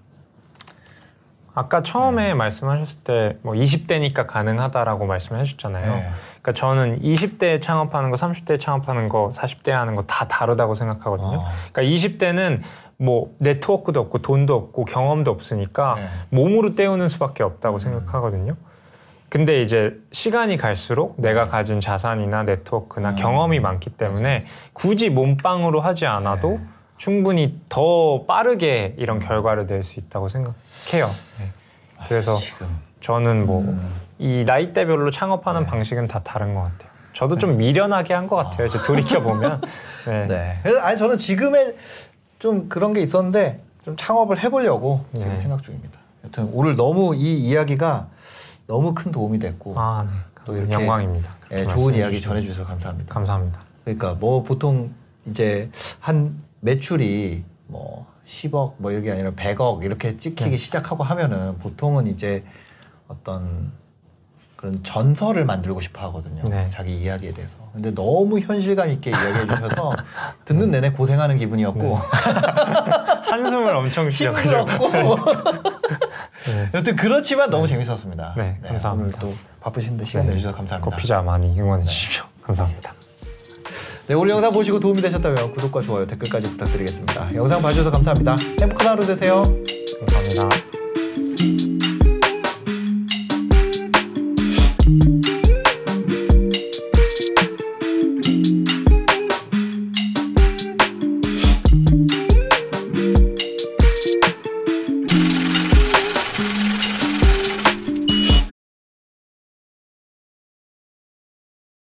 아까 처음에 네. 말씀하셨을 때 뭐 20대니까 가능하다라고 말씀해 주셨잖아요. 네. 그러니까 저는 20대에 창업하는 거, 30대에 창업하는 거, 40대에 하는 거 다 다르다고 생각하거든요. 어. 그러니까 20대는 뭐 네트워크도 없고 돈도 없고 경험도 없으니까 네. 몸으로 때우는 수밖에 없다고 음. 생각하거든요. 근데 이제 시간이 갈수록 내가 가진 자산이나 네트워크나 음. 경험이 많기 때문에 굳이 몸빵으로 하지 않아도 네. 충분히 더 빠르게 이런 결과를 낼 수 있다고 생각해요. 네. 그래서 지금 저는 뭐이 음. 나이대별로 창업하는 네. 방식은 다 다른 것 같아요. 저도 좀 미련하게 한 것 같아요. 이제 돌이켜 보면. 네. 네. 그래서 아니 저는 지금의 좀 그런 게 있었는데 좀 창업을 해보려고 지금 네. 생각 중입니다. 여튼 오늘 너무 이 이야기가 너무 큰 도움이 됐고 아, 네. 또 이렇게 영광입니다. 예, 좋은 이야기 주셔서. 전해주셔서 감사합니다. 감사합니다. 그러니까 뭐 보통 이제 한 매출이 뭐 10억 뭐 이게 아니라 100억 이렇게 찍히기 네. 시작하고 하면은 보통은 이제 어떤 그런 전설을 만들고 싶어 하거든요. 네. 자기 이야기에 대해서. 근데 너무 현실감 있게 이야기해 주셔서 듣는 내내 고생하는 기분이었고 네. 한숨을 엄청 쉬셔가지고. 힘들었고 네. 여튼 그렇지만 너무 재밌었습니다. 네, 감사합니다. 오늘 또 바쁘신데 시간 네. 내주셔서 감사합니다. 커피자 많이 응원해 주십시오. 감사합니다. 네, 오늘 영상 보시고 도움이 되셨다면 구독과 좋아요, 댓글까지 부탁드리겠습니다. 영상 봐주셔서 감사합니다. 행복한 하루 되세요. 감사합니다.